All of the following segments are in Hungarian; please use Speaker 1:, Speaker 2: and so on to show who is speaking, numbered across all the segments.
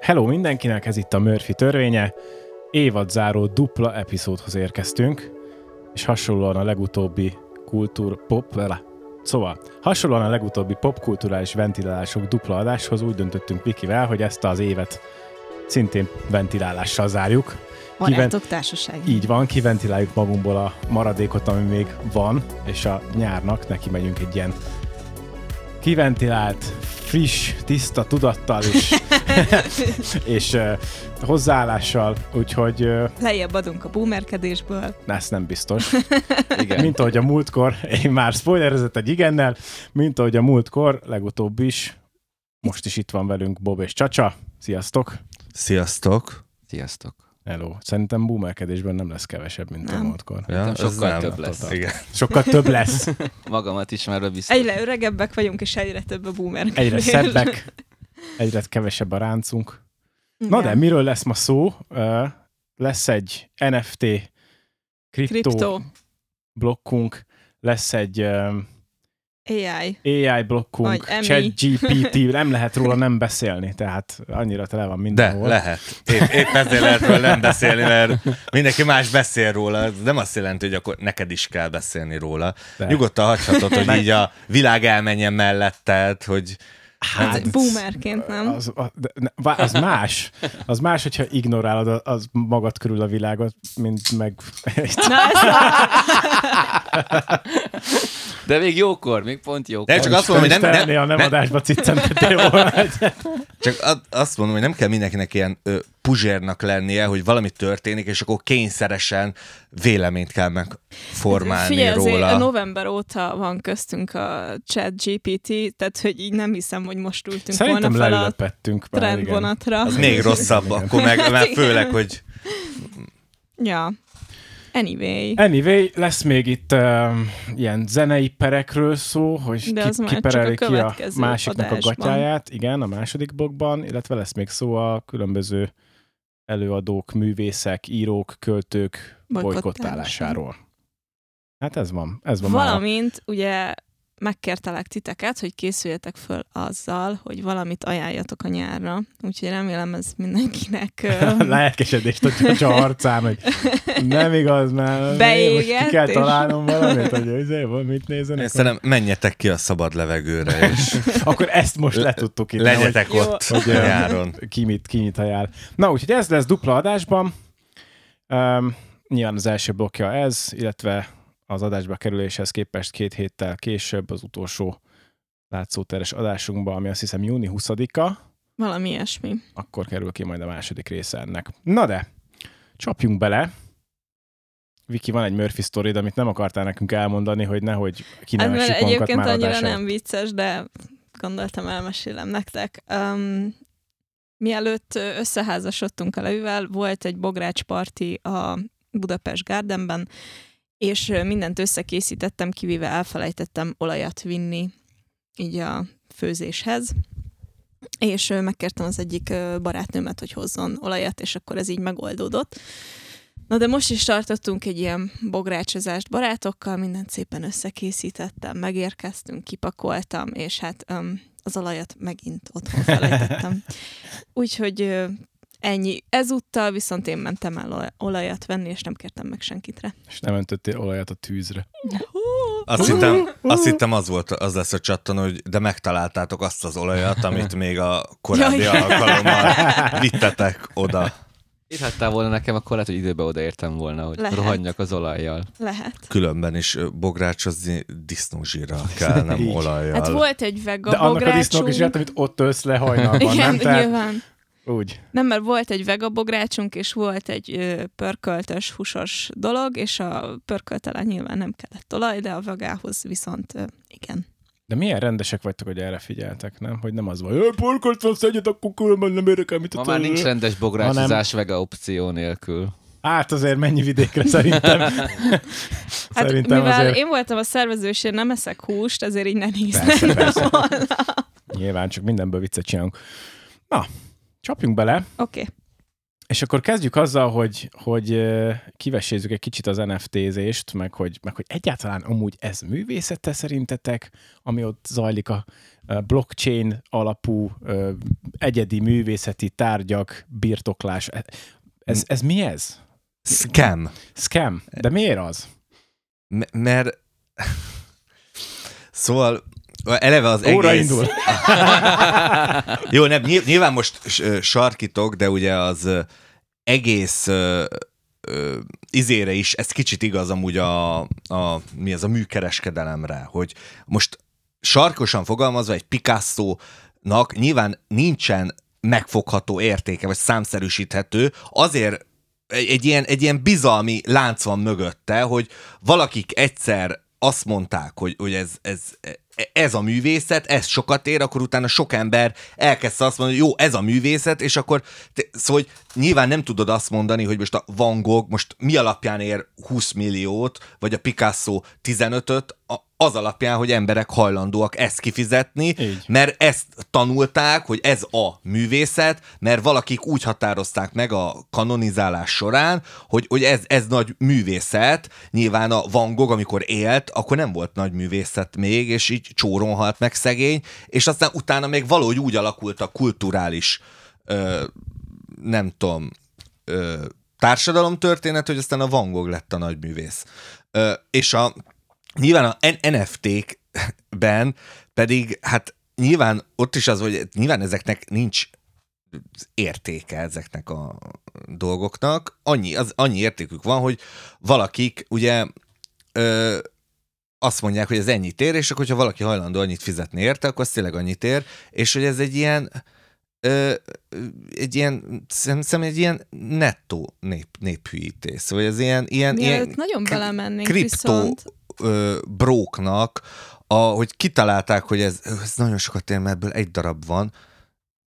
Speaker 1: Hello mindenkinek, ez itt a Murphy törvénye. Évadzáró dupla epizódhoz érkeztünk, és hasonlóan a legutóbbi kultúr pop. Szóval, hasonlóan a legutóbbi popkulturális ventilálások dupla adáshoz úgy döntöttünk Vikivel, hogy ezt az évet szintén ventilálással zárjuk.
Speaker 2: Barátok társaság.
Speaker 1: Így van, kiventiláljuk magunkból a maradékot, ami még van, és a nyárnak neki megyünk egy ilyen kiventilált, friss, tiszta tudattal is, és uh, hozzáállással, úgyhogy... Uh,
Speaker 2: Lejjebb adunk a boomerkedésből.
Speaker 1: Ezt nem biztos. Igen. Mint ahogy a múltkor, én már spoilerezett egy igennel, mint ahogy a múltkor, legutóbb is, most is itt van velünk Bob és Csacsa. Sziasztok!
Speaker 3: Sziasztok!
Speaker 4: Sziasztok!
Speaker 1: Hello. Szerintem boomerkedésben nem lesz kevesebb, mint
Speaker 2: Nem.
Speaker 1: a múltkor.
Speaker 3: Ja, ez
Speaker 4: sokkal
Speaker 3: nem.
Speaker 4: több lesz.
Speaker 3: Igen.
Speaker 1: Sokkal több lesz.
Speaker 4: Magamat ismerve biztos.
Speaker 2: Egyre öregebbek vagyunk, és egyre több a boomerkedés.
Speaker 1: Egyre szebbek, egyre kevesebb a ráncunk. Na de, miről lesz ma szó? Lesz egy NFT kriptó,
Speaker 2: Kriptó,
Speaker 1: blokkunk, lesz egy
Speaker 2: AI.
Speaker 1: AI blokkunk,
Speaker 2: Vagy Emi.
Speaker 1: ChatGPT, nem lehet róla nem beszélni, tehát annyira tele van
Speaker 3: De
Speaker 1: mindenhol.
Speaker 3: lehet. Épp, épp ezért lehet róla nem beszélni, mert mindenki más beszél róla. Ez nem azt jelenti, hogy akkor neked is kell beszélni róla.
Speaker 1: De.
Speaker 3: Nyugodtan hagyhatod, hogy így a világ elmenjen melletted, hogy
Speaker 2: Hát, boomerként nem.
Speaker 1: Az, az, de az más. Az más, hogyha ignorálod az magad körül a világot, mint meg...
Speaker 2: Na, ez
Speaker 4: De még jókor, még pont jókor.
Speaker 3: Nem, csak azt mondom, hogy nem, nem,
Speaker 1: nem
Speaker 3: nem,
Speaker 1: adásba ciccentettél volna
Speaker 3: csak azt mondom, hogy nem kell mindenkinek ilyen ö, puzsérnak lennie, hogy valami történik, és akkor kényszeresen véleményt kell megformálni
Speaker 2: Figyelj, azért
Speaker 3: róla.
Speaker 2: november óta van köztünk a chat GPT, tehát hogy így nem hiszem, hogy most ültünk
Speaker 1: Szerintem
Speaker 2: volna fel a trendvonatra.
Speaker 3: Az még rosszabb,
Speaker 1: Igen.
Speaker 3: akkor meg, mert főleg, hogy
Speaker 2: Ja. Anyway.
Speaker 1: Anyway, lesz még itt uh, ilyen zenei perekről szó, hogy
Speaker 2: De
Speaker 1: ki, kipereli
Speaker 2: a
Speaker 1: ki a másiknak a
Speaker 2: adásban.
Speaker 1: gatyáját, igen, a második blogban, illetve lesz még szó a különböző előadók, művészek, írók, költők
Speaker 2: Bolykottálásáról.
Speaker 1: Hát ez van, ez van már.
Speaker 2: Valamint ugye megkértelek titeket, hogy készüljetek föl azzal, hogy valamit ajánljatok a nyárra. Úgyhogy remélem ez mindenkinek ö,
Speaker 1: A lelkesedést a csacsa arcán, hogy nem igaz, mert most
Speaker 2: Beégett,
Speaker 1: ki kell
Speaker 2: és-
Speaker 1: találnom valamit, hogy izé, van, mit
Speaker 3: én
Speaker 1: nézenek.
Speaker 3: szerintem menjetek ki a szabad levegőre, és
Speaker 1: Akkor ezt most letudtuk itt.
Speaker 3: legyetek
Speaker 2: Jó.
Speaker 3: ott
Speaker 1: Hogy,
Speaker 3: nyáron.
Speaker 1: ki mit, ki mit ajánl. Na, úgyhogy ez lesz dupla adásban. Um, nyilván az első blokja ez, illetve az adásba kerüléshez képest két héttel később az utolsó látszóteres adásunkban, ami azt hiszem júni 20-a,
Speaker 2: valami ilyesmi.
Speaker 1: akkor kerül ki majd a második része ennek. Na de, csapjunk bele. Viki, van egy Murphy story amit nem akartál nekünk elmondani, hogy nehogy kinevessük
Speaker 2: mert
Speaker 1: magunkat
Speaker 2: egyébként
Speaker 1: már
Speaker 2: annyira nem vicces, de gondoltam elmesélem nektek. Um, mielőtt összeházasodtunk a Levivel, volt egy bogrács parti a Budapest Gardenben, és mindent összekészítettem, kivéve elfelejtettem olajat vinni így a főzéshez, és megkértem az egyik barátnőmet, hogy hozzon olajat, és akkor ez így megoldódott. Na de most is tartottunk egy ilyen bográcsozást barátokkal, mindent szépen összekészítettem, megérkeztünk, kipakoltam, és hát öm, az olajat megint otthon felejtettem. Úgyhogy ennyi. Ezúttal viszont én mentem el olaj- olajat venni, és nem kértem meg senkit rá.
Speaker 1: És nem öntöttél olajat a tűzre.
Speaker 3: Azt hittem, azt hittem az volt, az lesz a csattan, hogy de megtaláltátok azt az olajat, amit még a korábbi
Speaker 2: Jaj.
Speaker 3: alkalommal vittetek oda.
Speaker 4: Írhattál volna nekem, akkor lehet, hogy időbe odaértem volna, hogy
Speaker 2: Lehet.
Speaker 4: rohanjak az olajjal.
Speaker 2: Lehet.
Speaker 3: Különben is bográcsozni disznózsírral kell, nem olajjal.
Speaker 2: Hát volt egy vega
Speaker 1: De annak a jött, amit ott ölsz le hajnalban,
Speaker 2: Igen,
Speaker 1: nem? Tehát
Speaker 2: nyilván.
Speaker 1: Úgy.
Speaker 2: Nem, mert volt egy vegabográcsunk, és volt egy ö, pörköltös, húsos dolog, és a pörköltele nyilván nem kellett olaj, de a vegához viszont ö, igen.
Speaker 1: De milyen rendesek vagytok, hogy erre figyeltek, nem? Hogy nem az van, hogy porkolt van szedjet, akkor különben nem érdekel, mit
Speaker 4: Ma már nincs rendes bográcsozás vega opció nélkül.
Speaker 1: Hát azért mennyi vidékre szerintem.
Speaker 2: Hát
Speaker 1: szerintem
Speaker 2: mivel
Speaker 1: azért...
Speaker 2: én voltam a szervező, és én nem eszek húst, ezért így ne
Speaker 1: Persze,
Speaker 2: néznek
Speaker 1: persze.
Speaker 2: volna.
Speaker 1: Nyilván csak mindenből viccet csinálunk. Na, csapjunk bele.
Speaker 2: Oké.
Speaker 1: és akkor kezdjük azzal, hogy, hogy ö, kivessézzük egy kicsit az NFT-zést, meg hogy, meg hogy egyáltalán amúgy ez művészete szerintetek, ami ott zajlik a blockchain alapú egyedi művészeti tárgyak birtoklás. Ez, ez mi ez?
Speaker 3: Scam.
Speaker 1: Scam. De miért az?
Speaker 3: M- mert szóval eleve az
Speaker 1: Óra
Speaker 3: egész...
Speaker 1: indul.
Speaker 3: Jó, nem, nyilv- nyilván most sarkítok, de ugye az egész ö, izére is, ez kicsit igaz amúgy a, a, mi az a műkereskedelemre, hogy most sarkosan fogalmazva egy Picasso-nak nyilván nincsen megfogható értéke, vagy számszerűsíthető, azért egy, egy, ilyen, egy ilyen bizalmi lánc van mögötte, hogy valakik egyszer azt mondták, hogy, hogy ez, ez, ez a művészet, ez sokat ér, akkor utána sok ember elkezdte azt mondani, hogy jó, ez a művészet, és akkor, te, szóval nyilván nem tudod azt mondani, hogy most a Van Gogh most mi alapján ér 20 milliót, vagy a Picasso 15-öt, a- az alapján, hogy emberek hajlandóak ezt kifizetni,
Speaker 1: Így.
Speaker 3: mert ezt tanulták, hogy ez a művészet, mert valakik úgy határozták meg a kanonizálás során, hogy, hogy ez, ez nagy művészet. Nyilván a Van Gogh, amikor élt, akkor nem volt nagy művészet még, és így csóron halt meg szegény, és aztán utána még valahogy úgy alakult a kulturális, ö, nem tudom, ö, társadalomtörténet, hogy aztán a Van Gogh lett a nagy művész. Ö, és a Nyilván a NFT-kben pedig, hát nyilván ott is az, hogy nyilván ezeknek nincs értéke ezeknek a dolgoknak. Annyi, az, annyi értékük van, hogy valakik ugye ö, azt mondják, hogy ez ennyit ér, és akkor, hogyha valaki hajlandó annyit fizetni érte, akkor az tényleg annyit ér, és hogy ez egy ilyen ö, egy ilyen, szerintem egy ilyen nettó nép, néphűítés. Szóval ez ilyen, ilyen,
Speaker 2: Mielőtt
Speaker 3: ilyen
Speaker 2: nagyon belemennénk
Speaker 3: kriptó
Speaker 2: viszont,
Speaker 3: ö, bróknak, a, hogy kitalálták, hogy ez, ez nagyon sokat ér, mert ebből egy darab van,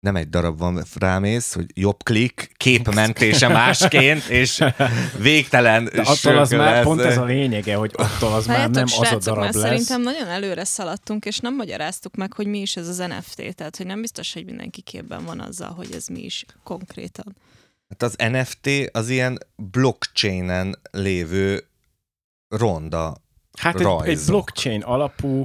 Speaker 3: nem egy darab van, rámész, hogy jobb klik, képmentése másként, és végtelen
Speaker 1: De attól az már
Speaker 3: lesz.
Speaker 1: pont ez a lényege, hogy attól az már
Speaker 2: Várjátok,
Speaker 1: nem az a
Speaker 2: srácok,
Speaker 1: darab lesz.
Speaker 2: szerintem nagyon előre szaladtunk, és nem magyaráztuk meg, hogy mi is ez az NFT, tehát hogy nem biztos, hogy mindenki képben van azzal, hogy ez mi is konkrétan.
Speaker 3: Hát az NFT az ilyen blockchainen lévő ronda.
Speaker 1: Hát egy, egy
Speaker 3: rajzok.
Speaker 1: blockchain alapú,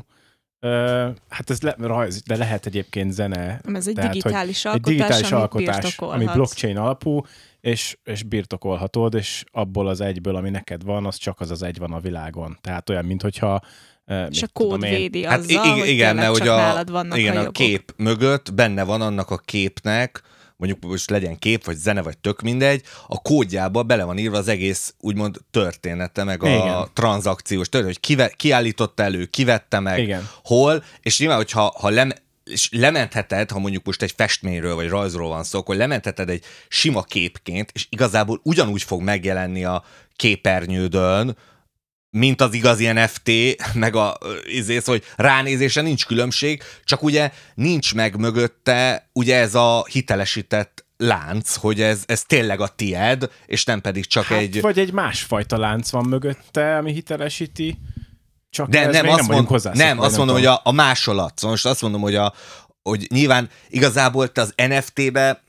Speaker 1: ö, hát ez le, rajz, de lehet egyébként zene.
Speaker 2: Nem, ez egy
Speaker 1: Tehát,
Speaker 2: digitális
Speaker 1: Egy
Speaker 2: alkotás,
Speaker 1: digitális
Speaker 2: amit
Speaker 1: alkotás, ami blockchain alapú, és, és birtokolhatod, és abból az egyből, ami neked van, az csak az az egy van a világon. Tehát olyan, mint hogyha ö,
Speaker 2: És a kód védi
Speaker 3: Hát
Speaker 2: azzal,
Speaker 3: igen,
Speaker 2: hogy
Speaker 3: igen mert
Speaker 2: csak
Speaker 3: a,
Speaker 2: nálad vannak
Speaker 3: igen,
Speaker 2: a
Speaker 3: a
Speaker 2: jogok.
Speaker 3: kép mögött benne van annak a képnek, mondjuk most legyen kép, vagy zene, vagy tök mindegy, a kódjába bele van írva az egész úgymond története, meg a
Speaker 1: Igen.
Speaker 3: tranzakciós történet, hogy ki, ki állította elő, ki vette meg,
Speaker 1: Igen.
Speaker 3: hol, és nyilván, hogyha ha lem, és lementheted, ha mondjuk most egy festményről vagy rajzról van szó, akkor lementheted egy sima képként, és igazából ugyanúgy fog megjelenni a képernyődön, mint az igazi NFT, meg a ö, izé, szóval, hogy ránézése nincs különbség, csak ugye nincs meg mögötte ugye ez a hitelesített lánc, hogy ez, ez tényleg a tied, és nem pedig csak
Speaker 1: hát,
Speaker 3: egy...
Speaker 1: Vagy egy másfajta lánc van mögötte, ami hitelesíti. Csak
Speaker 3: De nem, azt,
Speaker 1: nem
Speaker 3: mond, nem, azt mondom, hogy a, a másolat. Szóval most azt mondom, hogy, a, hogy nyilván igazából te az NFT-be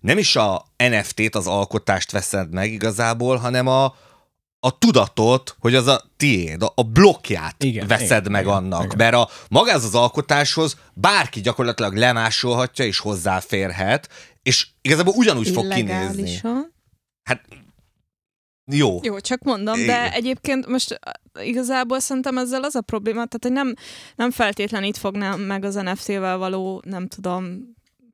Speaker 3: nem is a NFT-t, az alkotást veszed meg igazából, hanem a, a tudatot, hogy az a tiéd, a, blokkját igen, veszed
Speaker 1: igen,
Speaker 3: meg
Speaker 1: igen,
Speaker 3: annak.
Speaker 1: igen.
Speaker 3: Mert a magához az alkotáshoz bárki gyakorlatilag lemásolhatja és hozzáférhet, és igazából ugyanúgy fog kinézni. Hát jó.
Speaker 2: Jó, csak mondom, de egyébként most igazából szerintem ezzel az a probléma, tehát hogy nem, nem feltétlen itt fognám meg az NFT-vel való, nem tudom,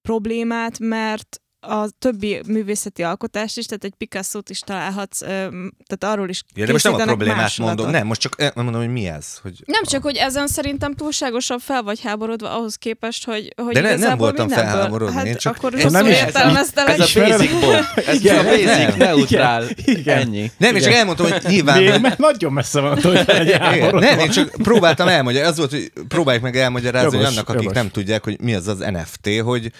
Speaker 2: problémát, mert a többi művészeti alkotást is, tehát egy Picasso-t is találhatsz, tehát arról is
Speaker 3: Ja, de most nem a problémát
Speaker 2: másolatot.
Speaker 3: mondom, nem, most csak eh, mondom, hogy mi ez. Hogy
Speaker 2: Nem csak, hogy ezen szerintem túlságosan fel vagy háborodva ahhoz képest, hogy, hogy
Speaker 3: De ne- nem voltam felháborodva,
Speaker 2: Hát
Speaker 3: én csak-
Speaker 2: akkor
Speaker 3: Én
Speaker 1: nem is-
Speaker 2: értelmeztelek.
Speaker 4: Ez a basic bomb. Ez
Speaker 1: Igen,
Speaker 4: csak a basic, neutrál.
Speaker 1: igen.
Speaker 4: Ennyi.
Speaker 3: nem, én csak elmondtam, hogy nyilván...
Speaker 1: Még mert nagyon messze van attól, hogy egy
Speaker 3: nem, én csak próbáltam elmagyarázni, az volt, hogy próbáljuk meg elmagyarázni, hogy annak, akik nem tudják, hogy mi az az NFT, hogy,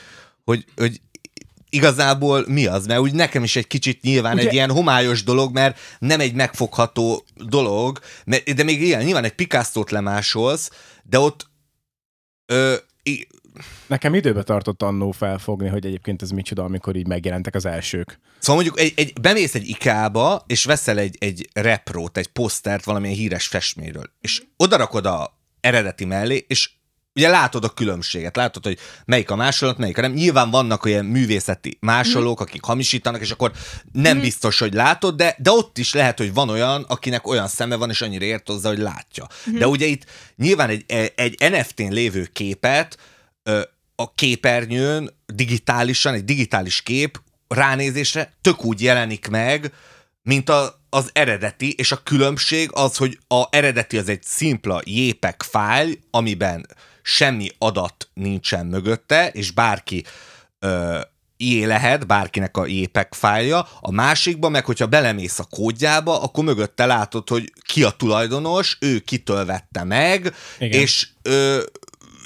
Speaker 3: hogy, hogy igazából mi az, mert úgy nekem is egy kicsit nyilván
Speaker 1: Ugye-
Speaker 3: egy ilyen homályos dolog, mert nem egy megfogható dolog, mert, de még ilyen, nyilván egy Picasso-t lemásolsz, de ott ö, i-
Speaker 1: Nekem időbe tartott annó felfogni, hogy egyébként ez micsoda, amikor így megjelentek az elsők.
Speaker 3: Szóval mondjuk egy, egy, bemész egy IKEA-ba, és veszel egy, egy reprót, egy posztert valamilyen híres festményről, és odarakod a eredeti mellé, és ugye látod a különbséget, látod, hogy melyik a másolat, melyik a nem. Nyilván vannak olyan művészeti másolók, akik hamisítanak, és akkor nem biztos, hogy látod, de, de ott is lehet, hogy van olyan, akinek olyan szeme van, és annyira ért hozzá, hogy látja. De ugye itt nyilván egy, egy NFT-n lévő képet a képernyőn digitálisan, egy digitális kép ránézésre tök úgy jelenik meg, mint a, az eredeti, és a különbség az, hogy a eredeti az egy szimpla JPEG fájl, amiben semmi adat nincsen mögötte, és bárki ö, ié lehet, bárkinek a JPEG fájlja, a másikban meg, hogyha belemész a kódjába, akkor mögötte látod, hogy ki a tulajdonos, ő kitől vette meg,
Speaker 1: Igen.
Speaker 3: és ö,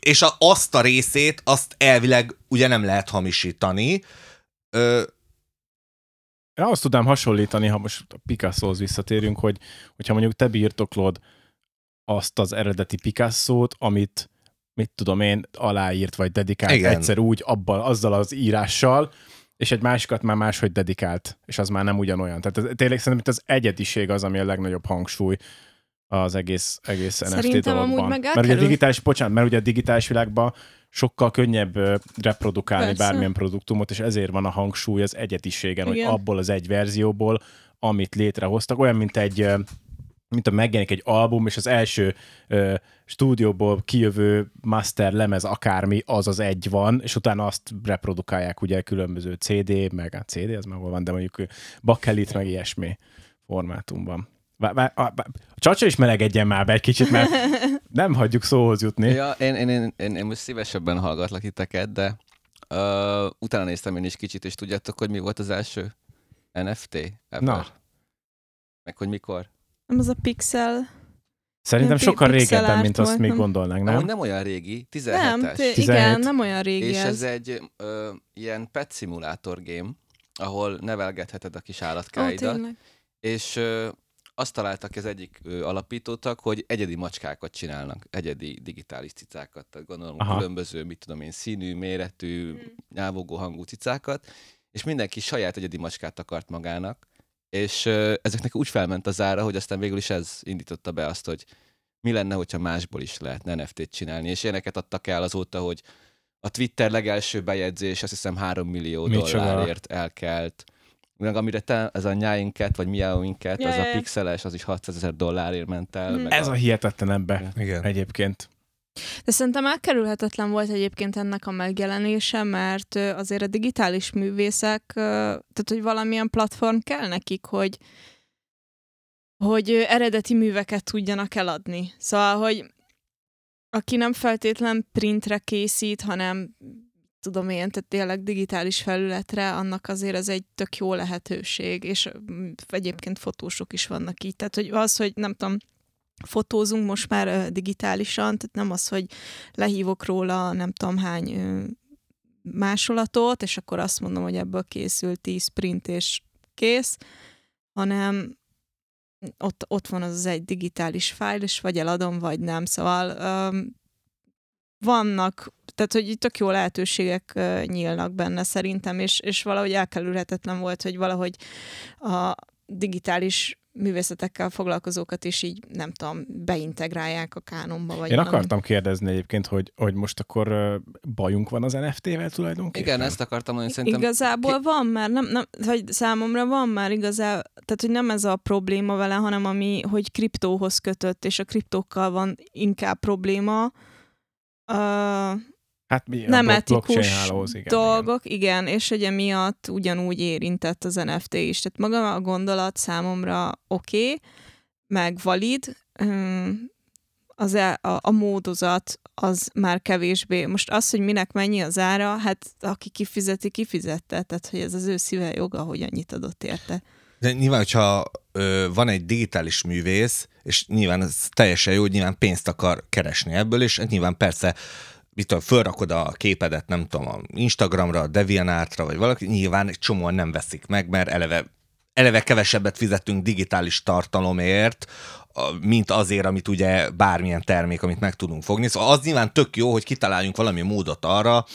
Speaker 3: és a, azt a részét, azt elvileg ugye nem lehet hamisítani. Ö,
Speaker 1: Én azt tudnám hasonlítani, ha most a Picasso-hoz visszatérünk, hogy hogyha mondjuk te birtoklod azt az eredeti Picasso-t, amit mit tudom én, aláírt vagy dedikált
Speaker 3: Igen.
Speaker 1: Egyszer úgy abban, azzal az írással, és egy másikat már máshogy dedikált, és az már nem ugyanolyan. Tehát ez, tényleg szerintem itt az egyediség az, ami a legnagyobb hangsúly az egész, egész NFT
Speaker 2: Szerintem
Speaker 1: dologban.
Speaker 2: amúgy meg
Speaker 1: mert ugye a digitális, bocsánat, mert ugye a digitális világban sokkal könnyebb reprodukálni
Speaker 2: Persze.
Speaker 1: bármilyen produktumot, és ezért van a hangsúly az egyetiségen,
Speaker 2: Igen.
Speaker 1: hogy abból az egy verzióból, amit létrehoztak, olyan, mint egy mint a megjelenik egy album, és az első ö, stúdióból kijövő master lemez akármi, az az egy van, és utána azt reprodukálják ugye különböző CD, meg a CD, az már hol van, de mondjuk bakkelit, meg ilyesmi formátumban. A csacsa is melegedjen már be egy kicsit, mert nem hagyjuk szóhoz jutni.
Speaker 4: Ja, én, én, én, én, én most szívesebben hallgatlak titeket, de uh, utána néztem én is kicsit, és tudjátok, hogy mi volt az első NFT ever?
Speaker 1: Na.
Speaker 4: Meg hogy mikor?
Speaker 2: Nem az a pixel.
Speaker 1: Szerintem sokkal régebben, mint azt még gondolnánk,
Speaker 4: Nem?
Speaker 1: nem?
Speaker 4: nem olyan régi, 17-es.
Speaker 2: Nem, t-
Speaker 1: 17.
Speaker 2: igen, nem olyan régi
Speaker 4: és
Speaker 2: ez.
Speaker 4: ez egy ö, ilyen pet simulator game, ahol nevelgetheted a kis állatkáidat, és ö, azt találtak az egyik ö, alapítótak, hogy egyedi macskákat csinálnak, egyedi digitális cicákat, tehát gondolom.
Speaker 1: Aha.
Speaker 4: különböző, mit tudom én, színű, méretű,
Speaker 2: Hmm.
Speaker 4: nyávogó hangú cicákat, és mindenki saját egyedi macskát akart magának, és ezeknek úgy felment az ára, hogy aztán végül is ez indította be azt, hogy mi lenne, hogyha másból is lehetne NFT-t csinálni, és ilyeneket adtak el azóta, hogy a Twitter legelső bejegyzés azt hiszem 3 millió
Speaker 1: Micsoda?
Speaker 4: dollárért elkelt, meg amire te, ez a nyáinket, vagy miáinket,
Speaker 2: Ja,
Speaker 4: az a pixeles, az is 600 ezer dollárért ment el. Meg
Speaker 1: Ez a hihetetlen ebbe
Speaker 3: igen.
Speaker 1: egyébként.
Speaker 2: De szerintem elkerülhetetlen volt egyébként ennek a megjelenése, mert azért a digitális művészek, tehát hogy valamilyen platform kell nekik, hogy hogy eredeti műveket tudjanak eladni. Szóval, hogy aki nem feltétlen printre készít, hanem tudom én, tehát tényleg digitális felületre, annak azért ez egy tök jó lehetőség, és egyébként fotósok is vannak így. Tehát, hogy az, hogy nem tudom, fotózunk most már digitálisan, tehát nem az, hogy lehívok róla nem tudom hány másolatot, és akkor azt mondom, hogy ebből készült 10 print és kész, hanem ott, ott van az az egy digitális fájl, és vagy eladom, vagy nem. Szóval um, vannak, tehát hogy tök jó lehetőségek uh, nyílnak benne szerintem, és, és valahogy elkerülhetetlen volt, hogy valahogy a digitális művészetekkel foglalkozókat is így, nem tudom, beintegrálják a kánonba. Vagy
Speaker 1: Én
Speaker 2: valami.
Speaker 1: akartam kérdezni egyébként, hogy, hogy most akkor bajunk van az NFT-vel tulajdonképpen?
Speaker 4: Igen, ezt akartam mondani, szerintem
Speaker 2: Igazából van már, nem, nem, vagy számomra van már igazán, tehát hogy nem ez a probléma vele, hanem ami, hogy kriptóhoz kötött, és a kriptókkal van inkább probléma. Uh,
Speaker 1: Hát mi, a
Speaker 2: nem etikus
Speaker 1: hálóhoz, igen,
Speaker 2: dolgok, igen. igen, és hogy emiatt ugyanúgy érintett az NFT is. Tehát maga a gondolat számomra oké, okay, meg valid, az e, a, a módozat az már kevésbé. Most az, hogy minek mennyi az ára, hát aki kifizeti, kifizette. Tehát, hogy ez az ő szíve joga, hogy annyit adott érte.
Speaker 3: De nyilván, hogyha ö, van egy digitális művész, és nyilván ez teljesen jó, hogy nyilván pénzt akar keresni ebből, és nyilván persze mit tudom, fölrakod a képedet, nem tudom, a Instagramra, a DeviantArtra, vagy valaki, nyilván egy csomóan nem veszik meg, mert eleve, eleve kevesebbet fizetünk digitális tartalomért, mint azért, amit ugye bármilyen termék, amit meg tudunk fogni. Szóval az nyilván tök jó, hogy kitaláljunk valami módot arra,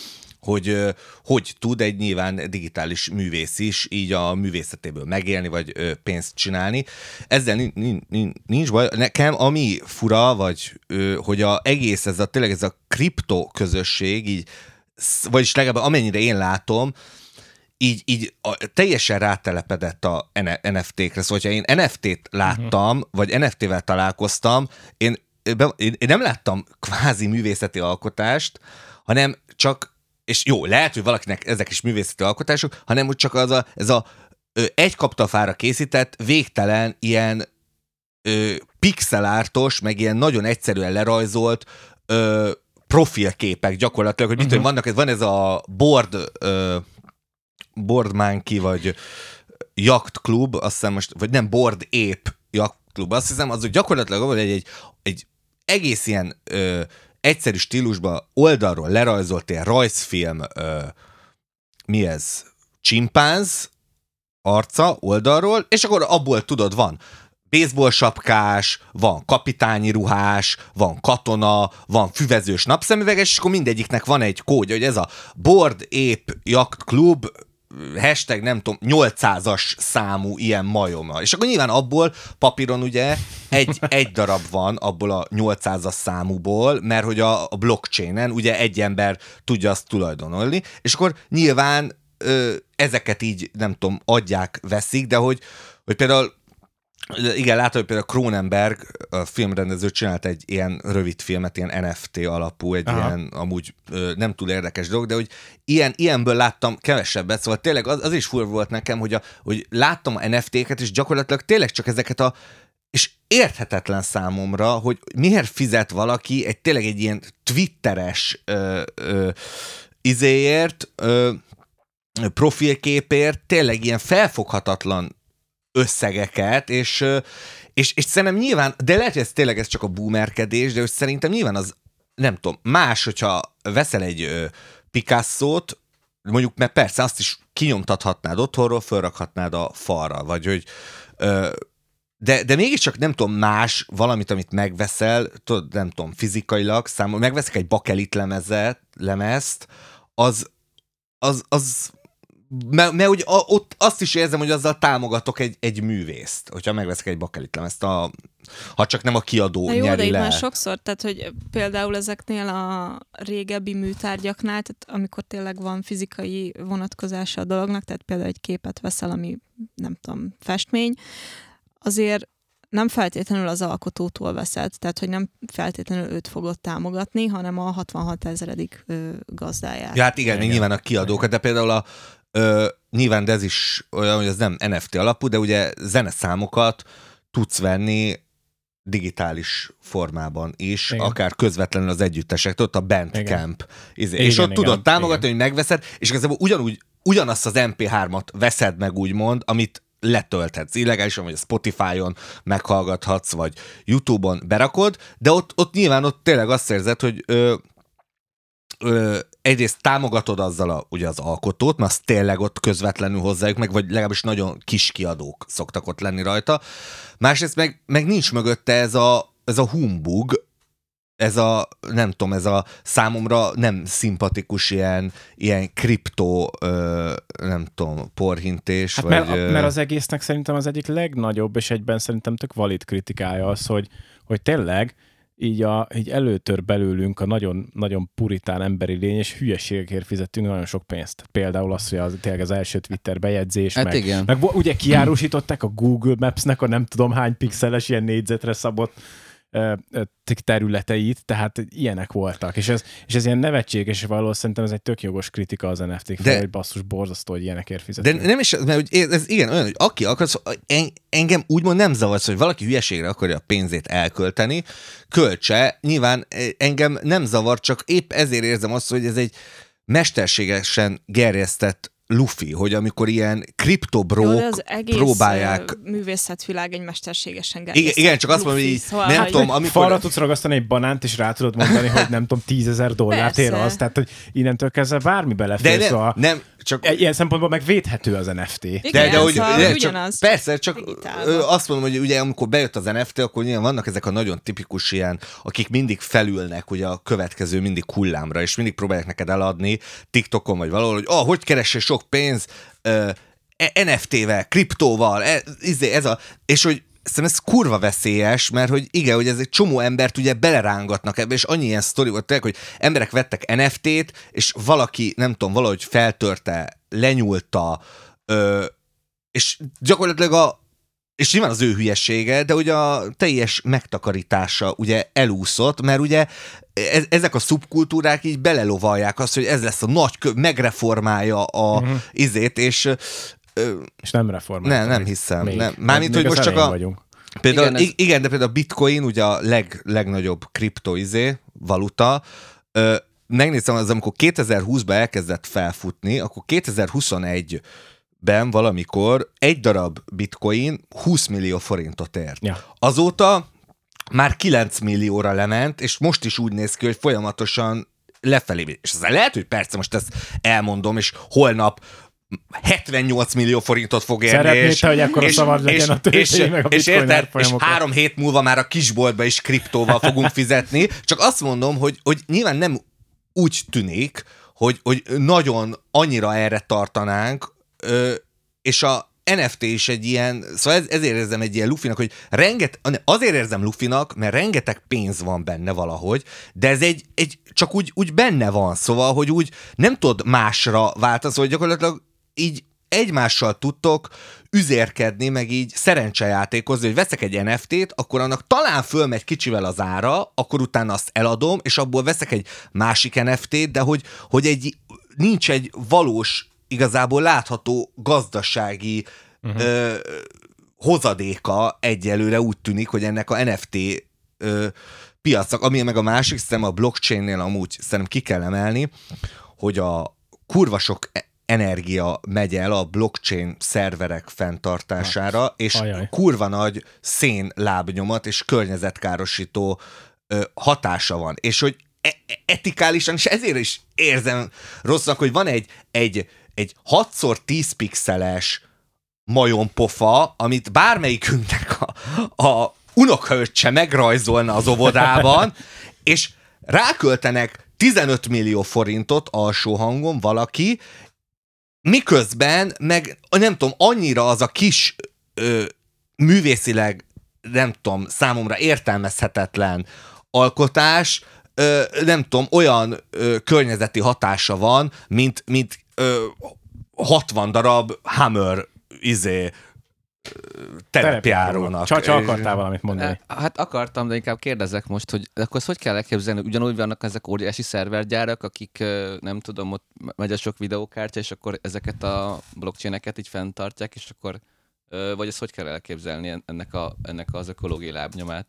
Speaker 3: hogy hogy tud egy nyilván digitális művész is így a művészetéből megélni, vagy pénzt csinálni. Ezzel nincs, nincs, nincs baj. Nekem ami fura, vagy hogy a egész ez a tényleg ez a kripto közösség, így, vagyis legalább amennyire én látom, így, így a, teljesen rátelepedett a NFT-kre. Szóval, hogyha én NFT-t láttam, uh-huh. vagy NFT-vel találkoztam, én, én nem láttam kvázi művészeti alkotást, hanem csak, és jó, lehet, hogy valakinek ezek is művészeti alkotások, hanem úgy csak az a, ez a ö, egy kaptafára készített, végtelen ilyen ö, pixelártos, meg ilyen nagyon egyszerűen lerajzolt ö, profilképek gyakorlatilag, hogy mit uh-huh. vannak, ez van ez a board ö, board monkey, vagy yacht club, azt hiszem most, vagy nem board ape yacht club, azt hiszem, az gyakorlatilag van egy, egy, egy egész ilyen ö, egyszerű stílusban oldalról lerajzolt ilyen rajzfilm, ö, mi ez, csimpánz arca oldalról, és akkor abból tudod, van baseball sapkás, van kapitányi ruhás, van katona, van füvezős napszemüveges, és akkor mindegyiknek van egy kódja, hogy ez a Board Ape Yacht Club hashtag nem tudom, 800-as számú ilyen majoma. És akkor nyilván abból papíron ugye egy, egy darab van abból a 800-as számúból, mert hogy a, a blockchainen ugye egy ember tudja azt tulajdonolni, és akkor nyilván ö, ezeket így, nem tudom, adják, veszik, de hogy, hogy például igen, látom, hogy például Cronenberg, a filmrendező csinált egy ilyen rövid filmet, ilyen NFT alapú, egy
Speaker 1: Aha.
Speaker 3: Ilyen amúgy ö, nem túl érdekes dolog, de hogy ilyen, ilyenből láttam kevesebbet, szóval tényleg az, az is furva volt nekem, hogy, a, hogy láttam a NFT-ket, és gyakorlatilag tényleg csak ezeket a és érthetetlen számomra, hogy miért fizet valaki egy tényleg egy ilyen twitteres ö, ö, izéért, ö, profilképért tényleg ilyen felfoghatatlan összegeket, és, és, és szerintem nyilván, de lehet, hogy ez tényleg ez csak a boomerkedés, de hogy szerintem nyilván az, nem tudom, más, hogyha veszel egy ö, Picasso-t, mondjuk, mert persze azt is kinyomtathatnád otthonról, fölrakhatnád a falra, vagy hogy ö, de, de mégiscsak nem tudom, más valamit, amit megveszel, tudod, nem tudom, fizikailag, számol, megveszek egy bakelit lemezet, lemezt, az, az, az mert, mert úgy, a, ott azt is érzem, hogy azzal támogatok egy, egy művészt, hogyha megveszek egy bakelit lemezt, a, ha csak nem a kiadó
Speaker 2: Na jó, de
Speaker 3: nyeri
Speaker 2: itt
Speaker 3: le.
Speaker 2: már sokszor, tehát hogy például ezeknél a régebbi műtárgyaknál, tehát amikor tényleg van fizikai vonatkozása a dolognak, tehát például egy képet veszel, ami nem tudom, festmény, azért nem feltétlenül az alkotótól veszed, tehát hogy nem feltétlenül őt fogod támogatni, hanem a 66 ezeredik gazdáját.
Speaker 3: Ja, hát igen, igen,
Speaker 1: Igen.
Speaker 3: nyilván a kiadókat, de például a, ö, nyilván de ez is olyan, hogy ez nem NFT alapú, de ugye zeneszámokat tudsz venni digitális formában is,
Speaker 1: Igen.
Speaker 3: igen. akár közvetlenül az együttesek, ott a Bandcamp. Izé.
Speaker 1: Igen,
Speaker 3: és ott
Speaker 1: igen,
Speaker 3: tudod támogatni,
Speaker 1: igen.
Speaker 3: hogy megveszed, és igazából ugyanúgy, ugyanazt az MP3-at veszed meg úgymond, amit letölthetsz illegálisan, vagy a Spotify-on meghallgathatsz, vagy YouTube-on berakod, de ott, ott nyilván ott tényleg azt érzed, hogy ö, ö, egyrészt támogatod azzal a, ugye az alkotót, mert az tényleg ott közvetlenül hozzájuk, meg vagy legalábbis nagyon kis kiadók szoktak ott lenni rajta. Másrészt meg, meg nincs mögötte ez a, ez a humbug, ez a, nem tudom, ez a számomra nem szimpatikus ilyen, ilyen kriptó, ö, nem tudom, porhintés,
Speaker 1: Hát
Speaker 3: vagy...
Speaker 1: mert,
Speaker 3: ö,
Speaker 1: mert az egésznek szerintem az egyik legnagyobb, és egyben szerintem tök valid kritikája az, hogy, hogy tényleg így, a, így előtör belőlünk a nagyon, nagyon puritán emberi lény, és hülyeségekért fizettünk nagyon sok pénzt. Például az, hogy az, tényleg az első Twitter bejegyzés,
Speaker 4: Hát
Speaker 1: meg,
Speaker 4: igen.
Speaker 1: meg ugye kiárusították a Google Maps-nek a nem tudom hány pixeles ilyen négyzetre szabott területeit, tehát ilyenek voltak. És ez, és ez ilyen nevetséges, és valahol szerintem ez egy tök jogos kritika az NFT-k fel,
Speaker 3: De-
Speaker 1: hogy basszus borzasztó, hogy ilyenekért
Speaker 3: De
Speaker 1: fizetünk.
Speaker 3: nem is, mert hogy ez igen, olyan, hogy aki akar, szóval en- engem úgymond nem zavarsz, hogy valaki hülyeségre akarja a pénzét elkölteni, költse, nyilván eh, engem nem zavar, csak épp ezért érzem azt, hogy ez egy mesterségesen gerjesztett lufi, hogy amikor ilyen kriptobrók
Speaker 2: de az egész
Speaker 3: próbálják...
Speaker 2: művészetvilág egy mesterségesen
Speaker 3: Igen, igen, csak azt mondom, hogy
Speaker 2: szóval,
Speaker 3: nem tudom,
Speaker 1: Amikor... Falra tudsz ragasztani egy banánt, és rá tudod mondani, hogy nem tudom, tízezer dollárt ér az, tehát hogy innentől kezdve bármi
Speaker 3: De
Speaker 1: belefér,
Speaker 3: nem,
Speaker 1: szóval...
Speaker 3: nem, csak
Speaker 1: Egy- Ilyen szempontból meg védhető az NFT.
Speaker 2: Igen,
Speaker 3: de, de hogy,
Speaker 2: szóval
Speaker 3: de, csak,
Speaker 2: ugyanaz.
Speaker 3: persze, csak
Speaker 2: digitálva.
Speaker 3: ö, azt mondom, hogy ugye amikor bejött az NFT, akkor nyilván vannak ezek a nagyon tipikus ilyen, akik mindig felülnek ugye a következő mindig hullámra, és mindig próbálják neked eladni TikTokon vagy valahol, hogy ah, hogy keressél sok pénz ö, e- NFT-vel, kriptóval, e, izé, ez a, és hogy Szerintem ez kurva veszélyes, mert hogy igen, hogy ez egy csomó embert ugye belerángatnak ebbe, és annyi ilyen sztori volt tényleg, hogy emberek vettek NFT-t, és valaki, nem tudom, valahogy feltörte, lenyúlta, ö, és gyakorlatilag a és nyilván az ő hülyessége, de ugye a teljes megtakarítása ugye elúszott, mert ugye e- ezek a szubkultúrák így belelovalják azt, hogy ez lesz a nagy kö, megreformálja a
Speaker 1: Mhm.
Speaker 3: izét, és ö,
Speaker 1: És nem reformálták.
Speaker 3: nem, nem hiszem.
Speaker 1: Még.
Speaker 3: Nem. Mármint,
Speaker 1: Még
Speaker 3: hogy most csak a,
Speaker 1: Vagyunk.
Speaker 3: Például,
Speaker 4: Igen, ez-
Speaker 3: igen, de például a bitcoin, ugye a leg, legnagyobb kripto izé, valuta, ö, megnéztem, az amikor 2020-ban elkezdett felfutni, akkor 2021-ben valamikor egy darab bitcoin 20 millió forintot ért.
Speaker 1: Ja.
Speaker 3: Azóta már 9 millióra lement, és most is úgy néz ki, hogy folyamatosan lefelé. És aztán lehet, hogy persze most ezt elmondom, és holnap 78 millió forintot fog érni.
Speaker 1: Szeretnéd
Speaker 3: és,
Speaker 1: te, hogy ekkora
Speaker 3: és,
Speaker 1: szavar legyen
Speaker 3: és,
Speaker 1: a tőzsdén,
Speaker 3: és,
Speaker 1: meg a
Speaker 3: és, érted, és három hét múlva már a kisboltba is kriptóval fogunk fizetni. Csak azt mondom, hogy, hogy nyilván nem úgy tűnik, hogy, hogy nagyon annyira erre tartanánk, és a NFT is egy ilyen, szóval ez, ezért érzem egy ilyen lufinak, hogy renget, azért érzem lufinak, mert rengeteg pénz van benne valahogy, de ez egy, egy csak úgy, úgy benne van, szóval, hogy úgy nem tud másra változni, hogy gyakorlatilag így egymással tudtok üzérkedni, meg így szerencsejátékozni, hogy veszek egy NFT-t, akkor annak talán fölmegy kicsivel az ára, akkor utána azt eladom, és abból veszek egy másik NFT-t, de hogy, hogy egy, nincs egy valós, igazából látható gazdasági uh-huh. ö, hozadéka egyelőre úgy tűnik, hogy ennek a NFT ö, piacnak, ami meg a másik, szerintem a blockchain-nél amúgy szerintem ki kell emelni, hogy a kurva sok e- energia megy el a blockchain szerverek fenntartására, és
Speaker 1: ajaj.
Speaker 3: kurva nagy szén lábnyomat és környezetkárosító ö, hatása van. És hogy e- e- etikálisan, és ezért is érzem rossznak, hogy van egy, egy, egy 6x10 pixeles majompofa, amit bármelyikünknek a, a unokaöccse megrajzolna az óvodában, és ráköltenek 15 millió forintot alsó hangon valaki, miközben meg nem tudom, annyira az a kis ö, művészileg nem tudom, számomra értelmezhetetlen alkotás, ö, nem tudom, olyan ö, környezeti hatása van, mint, mint ö, 60 darab Hammer izé terepjárónak.
Speaker 1: Csacsa,
Speaker 3: És-
Speaker 1: akartál valamit mondani?
Speaker 4: Hát akartam, de inkább kérdezek most, hogy akkor azt hogy kell elképzelni? Ugyanúgy vannak ezek óriási szervergyárak, akik ö, nem tudom, ott megy a sok videókártya, és akkor ezeket a blockchaineket így fenntartják, és akkor ö, vagy ezt hogy kell elképzelni ennek, a, ennek az ökológiai lábnyomát?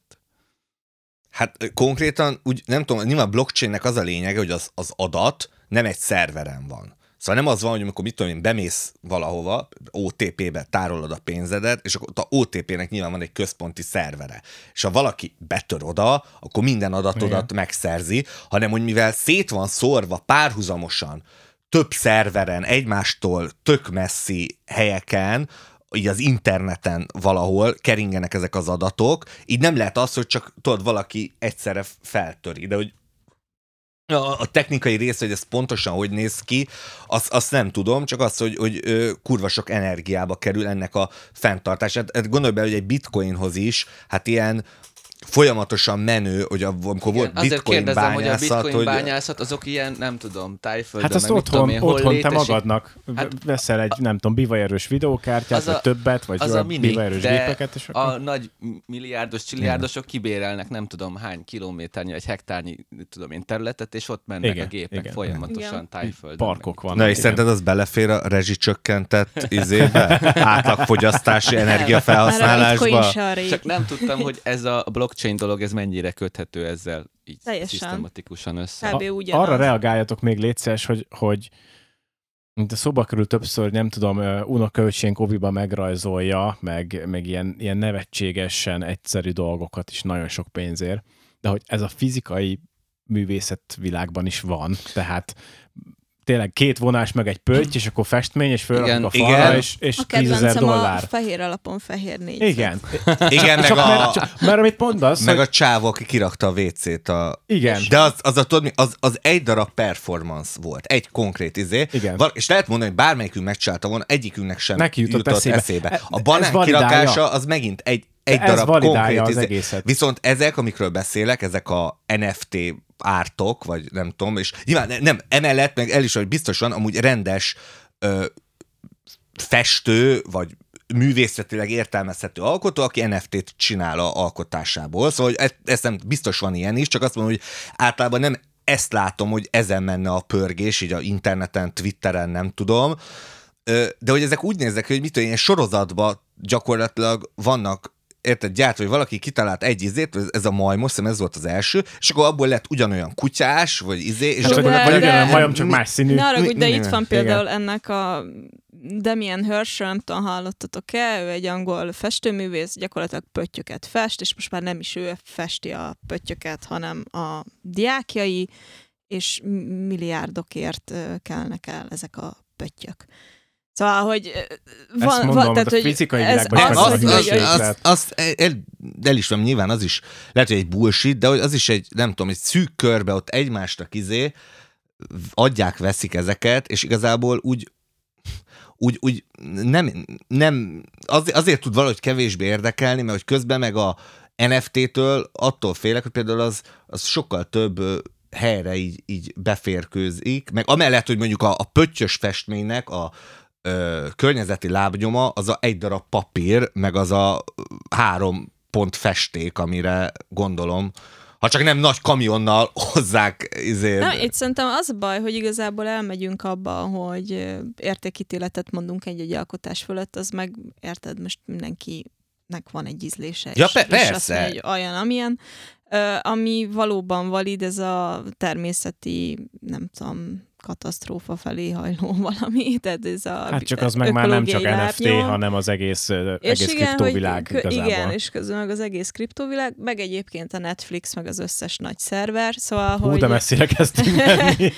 Speaker 3: Hát konkrétan, úgy nem tudom, nyilván a blockchainnek az a lényege, hogy az, az adat nem egy szerveren van. Szóval nem az van, hogy amikor mit tudom én, bemész valahova, OTP-be tárolod a pénzedet, és akkor a OTP-nek nyilván van egy központi szervere. És ha valaki betör oda, akkor minden adatodat
Speaker 1: Igen.
Speaker 3: megszerzi, hanem hogy mivel szét van szórva párhuzamosan több szerveren, egymástól tök messzi helyeken, így az interneten valahol keringenek ezek az adatok, így nem lehet az, hogy csak tudod, valaki egyszerre feltöri, de hogy a, technikai rész, hogy ez pontosan hogy néz ki, azt, azt nem tudom, csak az, hogy, hogy kurva sok energiába kerül ennek a fenntartás. Hát, hát gondolj bele, hogy egy bitcoinhoz is, hát ilyen folyamatosan menő, hogy a- amikor volt
Speaker 4: azért
Speaker 3: bitcoin
Speaker 4: kérdezem, hogy a
Speaker 3: bányászat,
Speaker 4: bitcoin
Speaker 3: hogy
Speaker 4: bányászat azok ilyen, nem tudom, tájföldön,
Speaker 1: Hát azt
Speaker 4: meg mit tudom
Speaker 1: otthon,
Speaker 4: én, hol
Speaker 1: otthon te magadnak
Speaker 4: Hát-
Speaker 1: veszel egy, nem tudom, bivajerős videókártyát,
Speaker 4: Az
Speaker 1: vagy
Speaker 4: a-
Speaker 1: többet, vagy
Speaker 4: az a mini,
Speaker 1: bivajerős
Speaker 4: de
Speaker 1: gépeket, és akkor...
Speaker 4: a nagy milliárdos, csilliárdosok kibérelnek nem tudom hány kilométernyi, vagy hektárnyi, tudom én, területet, és ott mennek
Speaker 1: Igen,
Speaker 4: a gépek
Speaker 1: igen.
Speaker 4: folyamatosan
Speaker 2: Igen.
Speaker 4: tájföldön.
Speaker 1: Parkok vannak.
Speaker 3: Na és szerinted az belefér a rezsicsökkentett izébe? Átlagfogyasztási
Speaker 2: a
Speaker 3: energiafelhasználásba?
Speaker 4: Csak nem tudtam, hogy ez a blockchain dolog, ez mennyire köthető ezzel így
Speaker 2: Teljesen.
Speaker 4: szisztematikusan össze.
Speaker 2: Kb. ugyanaz.
Speaker 1: Arra reagáljatok még létszeres, hogy, hogy mint a szóba kerül többször, nem tudom, ö, unokaöcsén Koviba megrajzolja, meg, meg ilyen, ilyen nevetségesen egyszerű dolgokat is nagyon sok pénzért, de hogy ez a fizikai művészet világban is van, tehát tényleg két vonás meg egy pötty, és akkor festmény, és fölrakjuk
Speaker 4: Igen.
Speaker 1: a falra,
Speaker 3: Igen.
Speaker 1: és, és
Speaker 2: A
Speaker 1: 10 ezer
Speaker 2: kedvencem a
Speaker 1: dollár.
Speaker 2: fehér alapon fehér négyzet.
Speaker 1: Igen.
Speaker 3: Igen, meg
Speaker 1: Csak
Speaker 3: a,
Speaker 1: mert, csak, mert amit mondasz,
Speaker 3: meg
Speaker 1: hogy
Speaker 3: a csávó, aki kirakta a WC-t a...
Speaker 1: igen.
Speaker 3: De az, az, a, tudod, az, az egy darab performance volt, egy konkrét izé.
Speaker 1: Igen.
Speaker 3: Val- és lehet mondani, hogy bármelyikünk megcsinálta volna, egyikünknek sem
Speaker 1: Neki jutott eszébe.
Speaker 3: eszébe.
Speaker 1: E-
Speaker 3: A
Speaker 1: ez
Speaker 3: banán kirakása az megint egy, egy
Speaker 1: ez
Speaker 3: darab
Speaker 1: validálja
Speaker 3: konkrét
Speaker 1: az
Speaker 3: izé.
Speaker 1: egészet.
Speaker 3: Viszont ezek, amikről beszélek, ezek a NFT ártok, vagy nem tudom, és nyilván ne- nem, emellett meg el is, hogy biztosan amúgy rendes ö, festő, vagy művészetileg értelmezhető alkotó, aki NFT-t csinál a alkotásából. Szóval hogy ez, ez nem biztos van ilyen is, csak azt mondom, hogy általában nem ezt látom, hogy ezen menne a pörgés, így a interneten, Twitteren, nem tudom. De hogy ezek úgy néznek, hogy mit tudom, ilyen sorozatban gyakorlatilag vannak érted, gyárt, hogy valaki kitalált egy izét, ez a majmos, szerintem ez volt az első, és akkor abból lett ugyanolyan kutyás, vagy izé, és
Speaker 1: Hát,
Speaker 2: De-
Speaker 1: vagy,
Speaker 3: akkor
Speaker 1: vagy
Speaker 2: de-
Speaker 1: ugyanolyan
Speaker 2: de-
Speaker 1: majom, csak más színű.
Speaker 2: Ne arra,
Speaker 3: Mi-
Speaker 2: de itt van például ennek a Damien Hirsch, nem tudom, hallottatok-e, ő egy angol festőművész, gyakorlatilag pöttyöket fest, és most már nem is ő festi a pöttyöket, hanem a diákjai, és milliárdokért kelnek el ezek a pöttyök. Szóval, hogy van,
Speaker 1: mondom,
Speaker 2: van, tehát,
Speaker 1: a
Speaker 2: hogy
Speaker 1: fizikai
Speaker 2: ez
Speaker 1: világban is
Speaker 2: az,
Speaker 1: megvan
Speaker 2: hogy,
Speaker 1: a
Speaker 2: hogy,
Speaker 1: különbség.
Speaker 2: hogy,
Speaker 1: lehet.
Speaker 3: azt, azt el, elismerem, nyilván az is, lehet, hogy egy bullshit, de az is egy, nem tudom, egy szűk körbe ott egymásnak izé, adják, veszik ezeket, és igazából úgy, úgy, úgy nem, nem az, azért tud valahogy kevésbé érdekelni, mert hogy közben meg a NFT-től attól félek, hogy például az, az sokkal több helyre így, így beférkőzik, meg amellett, hogy mondjuk a, a pöttyös festménynek a ö, környezeti lábnyoma, az a egy darab papír, meg az a három pont festék, amire gondolom, ha csak nem nagy kamionnal hozzák izé,
Speaker 2: Na, itt szerintem az a baj, hogy igazából elmegyünk abba, hogy értékítéletet mondunk egy-egy alkotás fölött, az meg, érted, most mindenkinek van egy ízlése.
Speaker 3: Ja,
Speaker 2: és,
Speaker 3: pe-
Speaker 2: és azt
Speaker 3: persze.
Speaker 2: mondja, hogy olyan, amilyen. Ami valóban valid, ez a természeti, nem tudom, katasztrófa felé hajló valami, tehát ez a
Speaker 1: Hát csak az meg már nem csak NFT,
Speaker 2: lábnyom.
Speaker 1: hanem az egész,
Speaker 2: És
Speaker 1: egész
Speaker 2: igen,
Speaker 1: kriptovilág
Speaker 2: hogy,
Speaker 1: igazából.
Speaker 2: Igen, és közben meg az egész kriptovilág, meg egyébként a Netflix, meg az összes nagy szerver, szóval,
Speaker 1: Hú,
Speaker 2: hogy
Speaker 1: de messzire kezdtünk menni.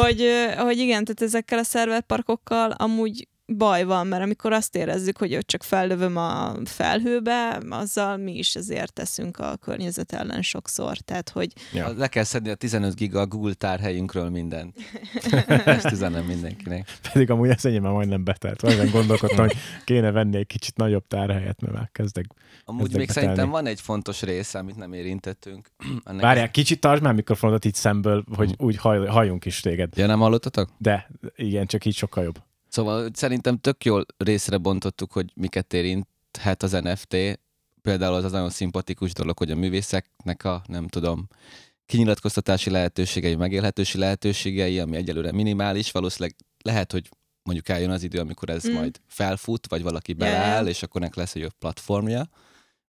Speaker 2: hogy, hogy igen, tehát ezekkel a szerverparkokkal amúgy baj van, mert amikor azt érezzük, hogy csak fellövöm a felhőbe, azzal mi is ezért teszünk a környezet ellen sokszor. Tehát, hogy
Speaker 1: Ja.
Speaker 4: Le kell szedni a 15 giga a Google tárhelyünkről mindent. Ezt üzenem mindenkinek.
Speaker 1: Pedig amúgy ez enyém már majdnem betelt. Vajon gondolkodtam, hogy kéne venni egy kicsit nagyobb tárhelyet, mert már kezdek.
Speaker 4: Amúgy
Speaker 1: Kezdek
Speaker 4: még
Speaker 1: betelni.
Speaker 4: szerintem van egy fontos része, amit nem érintettünk. Ennek
Speaker 1: Várjál, kicsit tartsd már mikrofonodat itt szemből, hogy
Speaker 4: Hm.
Speaker 1: úgy haj, halljunk is téged.
Speaker 4: Ja, nem hallottatok?
Speaker 1: De igen, csak így sokkal jobb.
Speaker 4: Szóval szerintem tök jól részre bontottuk, hogy miket érinthet az NFT. Például az az nagyon szimpatikus dolog, hogy a művészeknek a, nem tudom, kinyilatkoztatási lehetőségei, megélhetősi lehetőségei, ami egyelőre minimális, valószínűleg lehet, hogy mondjuk eljön az idő, amikor ez
Speaker 2: Mm.
Speaker 4: majd felfut, vagy valaki
Speaker 2: ja.
Speaker 4: beleáll, és akkor nek lesz egy platformja.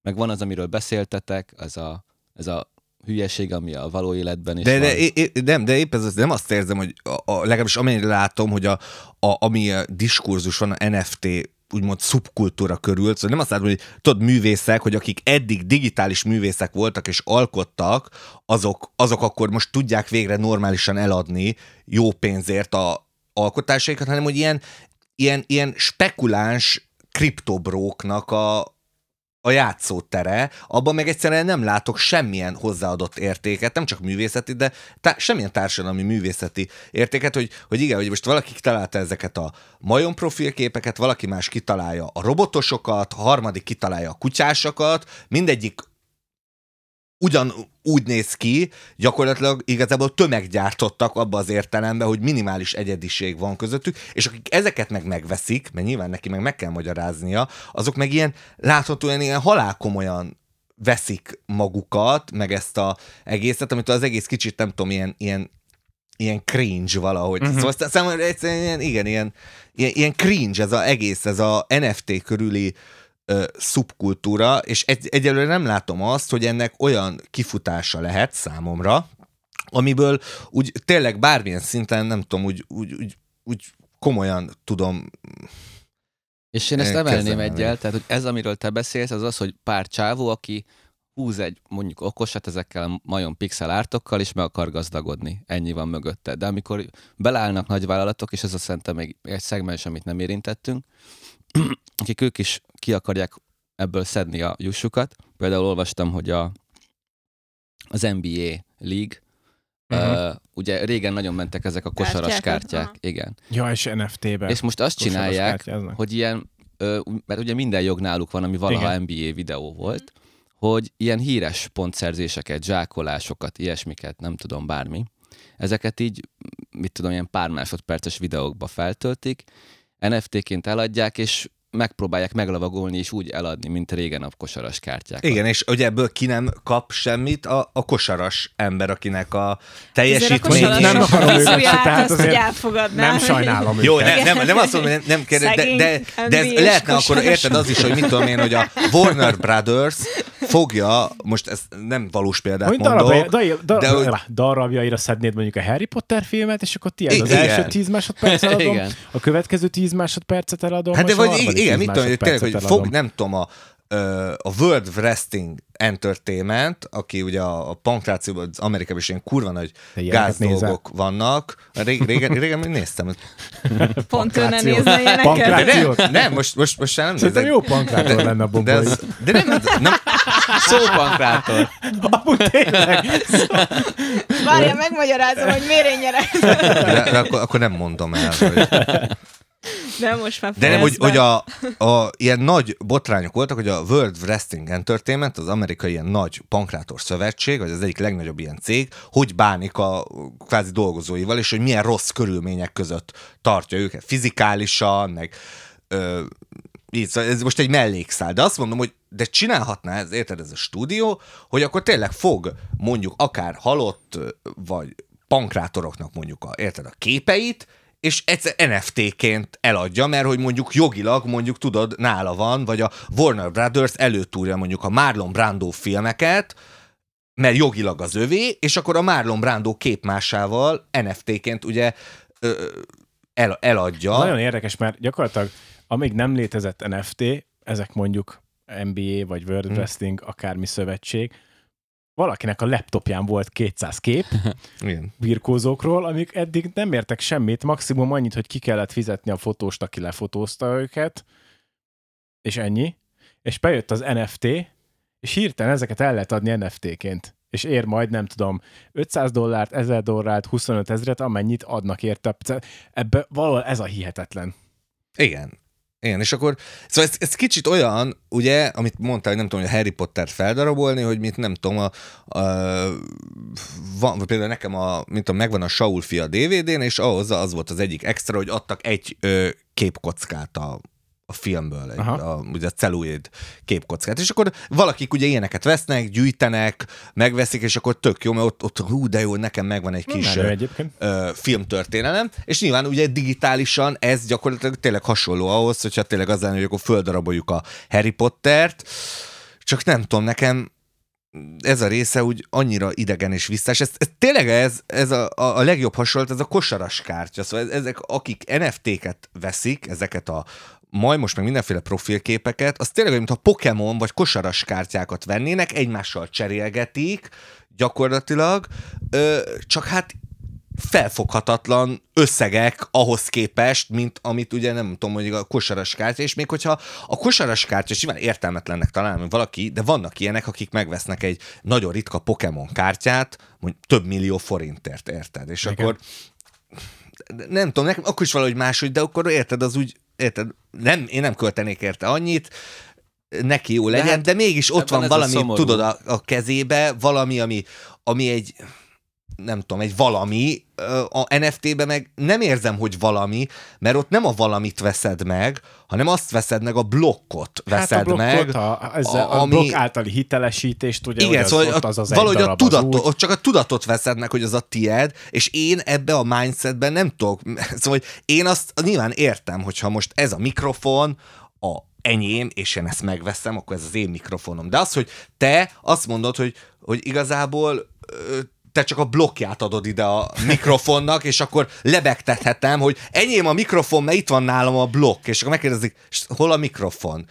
Speaker 4: Meg van az, amiről beszéltetek, ez a, ez a hülyeség, ami a való életben is
Speaker 3: De,
Speaker 4: van.
Speaker 3: de, é- nem, de épp ez nem azt érzem, hogy a, a, legalábbis amennyire látom, hogy a, a, ami a diskurzus van a NFT úgymond szubkultúra körül, szóval nem azt látom, hogy tudod, művészek, hogy akik eddig digitális művészek voltak és alkottak, azok, azok akkor most tudják végre normálisan eladni jó pénzért a alkotásaikat, hanem hogy ilyen, ilyen, ilyen spekuláns kriptobróknak a, a játszótere, abban meg egyszerűen nem látok semmilyen hozzáadott értéket, nem csak művészeti, de tá- semmilyen társadalmi művészeti értéket, hogy, hogy igen, hogy most valaki kitalálta ezeket a majom profilképeket, valaki más kitalálja a robotosokat, a harmadik kitalálja a kutyásokat, mindegyik ugyan úgy néz ki, gyakorlatilag igazából tömeggyártottak abba az értelemben, hogy minimális egyediség van közöttük, és akik ezeket meg megveszik, mert nyilván neki meg meg kell magyaráznia, azok meg ilyen láthatóan ilyen halálkomolyan veszik magukat, meg ezt a egészet, amit az egész kicsit nem tudom, ilyen, ilyen ilyen cringe valahogy. Uh-huh. Szóval számomra egyszerűen ilyen, igen, ilyen, ilyen, ilyen cringe ez az egész, ez a NFT körüli ö, szubkultúra, és egy, egyelőre nem látom azt, hogy ennek olyan kifutása lehet számomra, amiből úgy tényleg bármilyen szinten, nem tudom, úgy, úgy, úgy, úgy komolyan tudom
Speaker 4: És én ezt emelném egyel, tehát hogy ez, amiről te beszélsz, az az, hogy pár csávó, aki húz egy mondjuk okosat ezekkel a majom pixel ártokkal, és meg akar gazdagodni. Ennyi van mögötte. De amikor belállnak nagyvállalatok, és ez a szerintem még egy szegmens, amit nem érintettünk, akik ők is ki akarják ebből szedni a jussukat. Például olvastam, hogy a, az NBA League,
Speaker 1: Mhm.
Speaker 4: uh, ugye régen nagyon mentek ezek a kosaras
Speaker 2: Kártyák,
Speaker 4: kártyák,
Speaker 2: aha.
Speaker 4: igen.
Speaker 1: Ja, és NFT-be.
Speaker 4: És most azt
Speaker 1: kosaras
Speaker 4: csinálják,
Speaker 1: kártyáznak.
Speaker 4: hogy ilyen, ö, mert ugye minden jog náluk van, ami valaha
Speaker 1: Igen.
Speaker 4: NBA videó volt, hogy ilyen híres pontszerzéseket, zsákolásokat, ilyesmiket, nem tudom, bármi, ezeket így, mit tudom, ilyen pár másodperces videókba feltöltik, NFT-ként eladják, és megpróbálják meglavagolni és úgy eladni, mint régen a kosaras kártyák.
Speaker 3: Igen, és ugye ebből ki nem kap semmit a, a kosaras ember, akinek a
Speaker 2: kosaras
Speaker 1: Nem akarom őket tehát
Speaker 2: azt,
Speaker 1: azért
Speaker 2: hogy elfogadná.
Speaker 1: nem sajnálom
Speaker 3: Jó,
Speaker 1: őket.
Speaker 3: nem, nem, nem azt mondom, hogy nem, nem kérdez, de, de, de ez lehetne akkor, érted az is, hogy mit tudom én, hogy a Warner Brothers fogja, most ez nem valós példát
Speaker 1: Hogy
Speaker 3: mondok,
Speaker 1: darabja, dar, dar,
Speaker 3: de hogy-
Speaker 1: dar, darabjaira szednéd mondjuk a Harry Potter filmet, és akkor tiéd az
Speaker 3: Igen.
Speaker 1: első 10 másodperc eladom,
Speaker 4: Igen.
Speaker 1: a következő 10 másodpercet eladom,
Speaker 3: Hát de vagy igen,
Speaker 1: 10
Speaker 3: mit tudom, tényleg, hogy fog, nem tudom, a, a World Wrestling Entertainment, aki ugye a, a pankrációban, az Amerikában is ilyen kurva nagy
Speaker 1: Te ilyeneket
Speaker 3: gáz
Speaker 1: nézel?
Speaker 3: dolgok vannak. Régen, régen, régen még néztem.
Speaker 2: Pont ő ne nézne ilyeneket.
Speaker 3: De nem, nem most, most, most sem nem
Speaker 1: Szerintem
Speaker 3: nézek.
Speaker 1: jó pankrátor lenne a
Speaker 3: De,
Speaker 1: bombói.
Speaker 3: ez, de nem, nem,
Speaker 4: Szópankrátor.
Speaker 1: Amúgy tényleg.
Speaker 2: Várja, megmagyarázom, hogy miért én nyerek.
Speaker 3: de, de akkor, akkor nem mondom el. Hogy,
Speaker 2: De most már
Speaker 3: de nem, hogy, hogy a, a, ilyen nagy botrányok voltak, hogy a World Wrestling Entertainment, az amerikai ilyen nagy pankrátor szövetség, vagy az egyik legnagyobb ilyen cég, hogy bánik a kvázi dolgozóival, és hogy milyen rossz körülmények között tartja őket fizikálisan, meg ö, így, szóval ez most egy mellékszál, de azt mondom, hogy de csinálhatná ez, érted, ez a stúdió, hogy akkor tényleg fog mondjuk akár halott, vagy pankrátoroknak mondjuk a, érted, a képeit, és egyszer NFT-ként eladja, mert hogy mondjuk jogilag mondjuk tudod, nála van, vagy a Warner Brothers előtúrja mondjuk a Marlon Brando filmeket, mert jogilag az övé, és akkor a Marlon Brando képmásával NFT-ként ugye ö, el, eladja.
Speaker 1: Nagyon érdekes, mert gyakorlatilag amíg nem létezett NFT, ezek mondjuk NBA vagy World
Speaker 3: Hmm.
Speaker 1: Wrestling, akármi szövetség, valakinek a laptopján volt 200 kép
Speaker 3: Igen.
Speaker 1: birkózókról, amik eddig nem értek semmit, maximum annyit, hogy ki kellett fizetni a fotóst, aki lefotózta őket, és ennyi. És bejött az NFT, és hirtelen ezeket el lehet adni NFT-ként. És ér majd, nem tudom, 500 dollárt, 1000 dollárt, 25 ezeret, amennyit adnak érte. Ebbe valahol ez a hihetetlen.
Speaker 3: Igen. Igen, és akkor, szóval ez, ez kicsit olyan, ugye, amit mondtál, hogy nem tudom, hogy a Harry Potter feldarabolni, hogy mit nem tudom, a, a, van, például nekem a, mint tudom, megvan a Saul fia DVD-n, és ahhoz az volt az egyik extra, hogy adtak egy ö, képkockát a, a filmből, egy, a, ugye a celluloid képkockát, és akkor valakik ugye ilyeneket vesznek, gyűjtenek, megveszik, és akkor tök jó, mert ott, ott hú, de jó, nekem megvan egy kis ö, ö, filmtörténelem, és nyilván ugye digitálisan ez gyakorlatilag tényleg hasonló ahhoz, hogyha tényleg az lenne, hogy akkor földaraboljuk a Harry Pottert, csak nem tudom, nekem ez a része úgy annyira idegen és visszás. Ez, ez tényleg ez, ez a, a, a legjobb hasonlat, ez a kosaras kártya. Szóval ezek, akik NFT-ket veszik, ezeket a majd most meg mindenféle profilképeket, az tényleg olyan, mint a Pokémon vagy kosaras kártyákat vennének, egymással cserélgetik gyakorlatilag, ö, csak hát felfoghatatlan összegek ahhoz képest, mint amit ugye nem tudom, hogy a kosaras kártya, és még hogyha a kosaras kártya simán értelmetlennek találom valaki, de vannak ilyenek, akik megvesznek egy nagyon ritka Pokémon kártyát, mondjuk több millió forintért, érted? És
Speaker 1: Igen.
Speaker 3: akkor nem tudom, nekem akkor is valahogy máshogy, de akkor érted, az úgy, érted, nem, én nem költenék érte annyit, neki jó legyen, de,
Speaker 4: hát
Speaker 3: de mégis ott van valami, tudod, a, a kezébe, valami, ami, ami egy, nem tudom, egy valami, a NFT-be meg nem érzem, hogy valami, mert ott nem a valamit veszed meg, hanem azt veszed meg, a blokkot veszed
Speaker 1: hát a blokkot,
Speaker 3: meg.
Speaker 1: a, ezzel,
Speaker 3: a-
Speaker 1: a,
Speaker 3: ami-
Speaker 1: blokk általi hitelesítést, ugye,
Speaker 3: Igen,
Speaker 1: az,
Speaker 3: szóval
Speaker 1: ott
Speaker 3: a,
Speaker 1: az az
Speaker 3: valahogy a
Speaker 1: darab, az
Speaker 3: tudatot,
Speaker 1: úgy.
Speaker 3: ott csak a tudatot veszed meg, hogy az a tied, és én ebbe a mindsetben nem tudok, szóval hogy én azt nyilván értem, hogyha most ez a mikrofon, a enyém, és én ezt megveszem, akkor ez az én mikrofonom. De az, hogy te azt mondod, hogy, hogy igazából te csak a blokkját adod ide a mikrofonnak, és akkor lebegtethetem, hogy enyém a mikrofon, mert itt van nálam a blokk, és akkor megkérdezik, "És hol a mikrofon?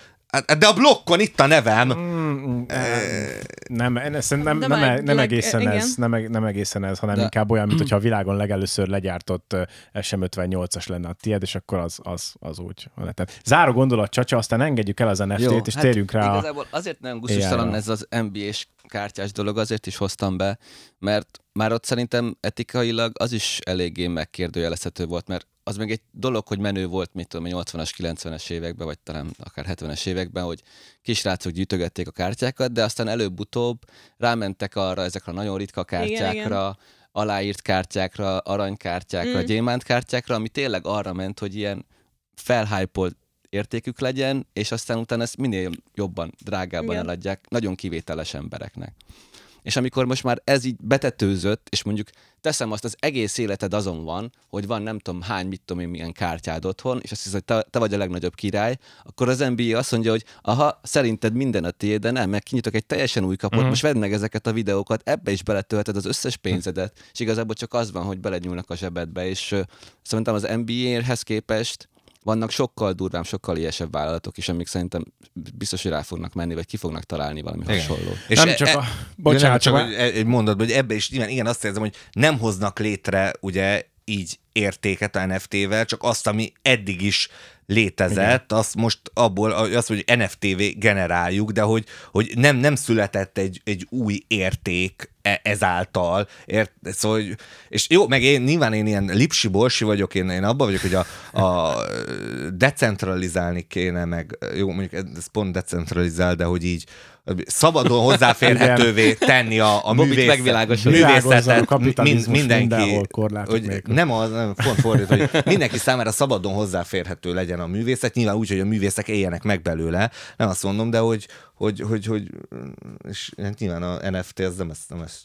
Speaker 3: Hát, de a blokkon itt a nevem.
Speaker 1: Mm, nem, ez nem,
Speaker 2: De
Speaker 1: nem,
Speaker 2: már
Speaker 1: nem,
Speaker 2: leg-
Speaker 1: egészen
Speaker 2: igen.
Speaker 1: ez, nem, nem egészen ez, hanem
Speaker 4: De-
Speaker 1: inkább olyan, mint hogyha a világon legelőször legyártott ö, SM58-as lenne a tiéd, és akkor az, az, az úgy van. Tehát záró gondolat, Csacsa, aztán engedjük el az NFT-t, és
Speaker 4: hát
Speaker 1: térjünk rá a...
Speaker 4: Igazából azért nem gusztustalan
Speaker 1: AI-ra.
Speaker 4: ez az NBA-s kártyás dolog, azért is hoztam be, mert már ott szerintem etikailag az is eléggé megkérdőjelezhető volt, mert az meg egy dolog, hogy menő volt, mit tudom, én, 80-as, 90-es években, vagy talán akár 70-es években, hogy kisrácok gyűjtögették a kártyákat, de aztán előbb-utóbb rámentek arra ezekre a nagyon ritka kártyákra,
Speaker 2: igen.
Speaker 4: aláírt kártyákra, aranykártyákra,
Speaker 2: Mm.
Speaker 4: gyémántkártyákra, ami tényleg arra ment, hogy ilyen felhypolt értékük legyen, és aztán utána ezt minél jobban, drágábban
Speaker 2: Igen.
Speaker 4: eladják nagyon kivételes embereknek. És amikor most már ez így betetőzött, és mondjuk teszem azt, az egész életed azon van, hogy van nem tudom hány, mit tudom én, milyen kártyád otthon, és azt hiszed, hogy te, te vagy a legnagyobb király, akkor az NBA azt mondja, hogy aha, szerinted minden a tiéd, de nem, meg kinyitok egy teljesen új
Speaker 1: Mhm.
Speaker 4: uh-huh. most vedd meg ezeket a videókat, ebbe is beletölted az összes pénzedet, és igazából csak az van, hogy belegyúlnak a zsebedbe, és ö, szerintem az NBA-hez képest vannak sokkal durvább, sokkal ilyesebb vállalatok is, amik szerintem biztos, hogy rá fognak menni, vagy ki fognak találni valami
Speaker 3: Igen.
Speaker 4: hasonló.
Speaker 3: És
Speaker 1: nem
Speaker 3: e-
Speaker 1: csak a... Bocsánat,
Speaker 3: nem, csak e- egy mondatban, hogy ebbe is igen, igen, azt érzem, hogy nem hoznak létre ugye így értéket a NFT-vel, csak azt, ami eddig is létezett, igen. azt most abból, azt, hogy NFT-vé generáljuk, de hogy, hogy nem, nem született egy, egy új érték e- ezáltal, ért, szóval, és jó, meg én, nyilván én ilyen lipsi bolsi vagyok, én, én abban vagyok, hogy a, a decentralizálni kéne, meg jó, mondjuk ez pont decentralizál, de hogy így szabadon hozzáférhetővé tenni a, a művészet, művészetet, mind, mindenki, hogy nem az, nem, pont fordít, hogy mindenki számára szabadon hozzáférhető legyen a művészet, nyilván úgy, hogy a művészek éljenek meg belőle, nem azt mondom, de hogy, hogy, hogy, hogy és hát nyilván a NFT az nem ezt, nem ezt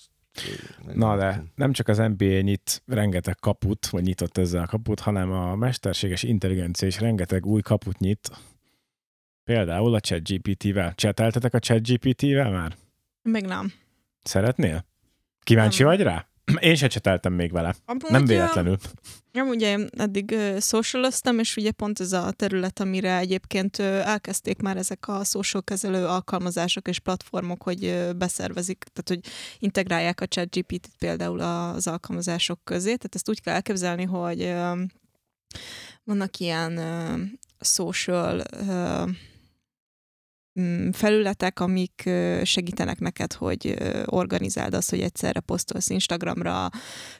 Speaker 1: Na de nem csak az NBA nyit rengeteg kaput, vagy nyitott ezzel a kaput, hanem a mesterséges intelligencia is rengeteg új kaput nyit. Például a ChatGPT-vel. Cseteltetek a ChatGPT-vel már?
Speaker 2: Még nem.
Speaker 1: Szeretnél? Kíváncsi
Speaker 2: Nem.
Speaker 1: vagy rá? Én se cseteltem még vele.
Speaker 2: Amúgy,
Speaker 1: Nem véletlenül.
Speaker 2: Nem, ugye eddig uh, socialoztam, és ugye pont ez a terület, amire egyébként uh, elkezdték már ezek a social kezelő alkalmazások és platformok, hogy uh, beszervezik, tehát hogy integrálják a ChatGPT-t például az alkalmazások közé. Tehát ezt úgy kell elképzelni, hogy uh, vannak ilyen uh, social uh, felületek, amik segítenek neked, hogy organizáld azt, hogy egyszerre posztolsz Instagramra,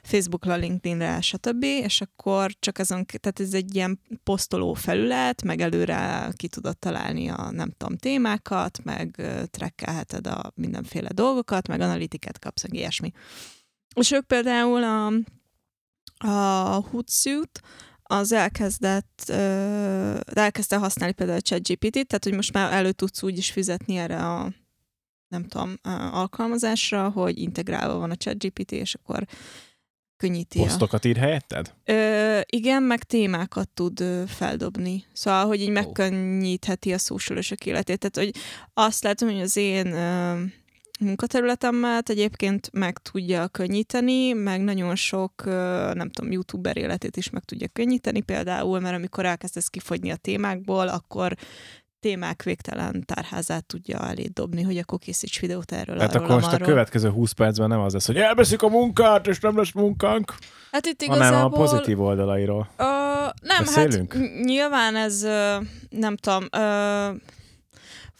Speaker 2: Facebookra, LinkedInre, stb. És akkor csak azon, tehát ez egy ilyen posztoló felület, meg előre ki tudod találni a nem tudom témákat, meg trekkelheted a mindenféle dolgokat, meg analitiket kapsz, meg ilyesmi. És ők például a, a Hootsuite, az elkezdett, elkezdte használni például a ChatGPT-t, tehát hogy most már elő tudsz úgy is fizetni erre a nem tudom, a alkalmazásra, hogy integrálva van a ChatGPT, és akkor könnyíti a...
Speaker 1: Posztokat ír helyetted?
Speaker 2: Ö, igen, meg témákat tud feldobni. Szóval, hogy így megkönnyítheti a socialosok életét. Tehát, hogy azt látom, hogy az én ö, munkaterületemet egyébként meg tudja könnyíteni, meg nagyon sok, nem tudom, youtuber életét is meg tudja könnyíteni például, mert amikor elkezdesz kifogyni a témákból, akkor témák végtelen tárházát tudja elé dobni, hogy akkor készíts videót erről,
Speaker 1: Tehát
Speaker 2: arról,
Speaker 1: akkor most a
Speaker 2: amarról.
Speaker 1: következő 20 percben nem az lesz, hogy elveszik a munkát, és nem lesz munkánk,
Speaker 2: Hát itt
Speaker 1: hanem a
Speaker 2: igazából...
Speaker 1: pozitív oldalairól.
Speaker 2: Ö, nem,
Speaker 1: Beszélünk?
Speaker 2: hát ny- nyilván ez, nem tudom, ö,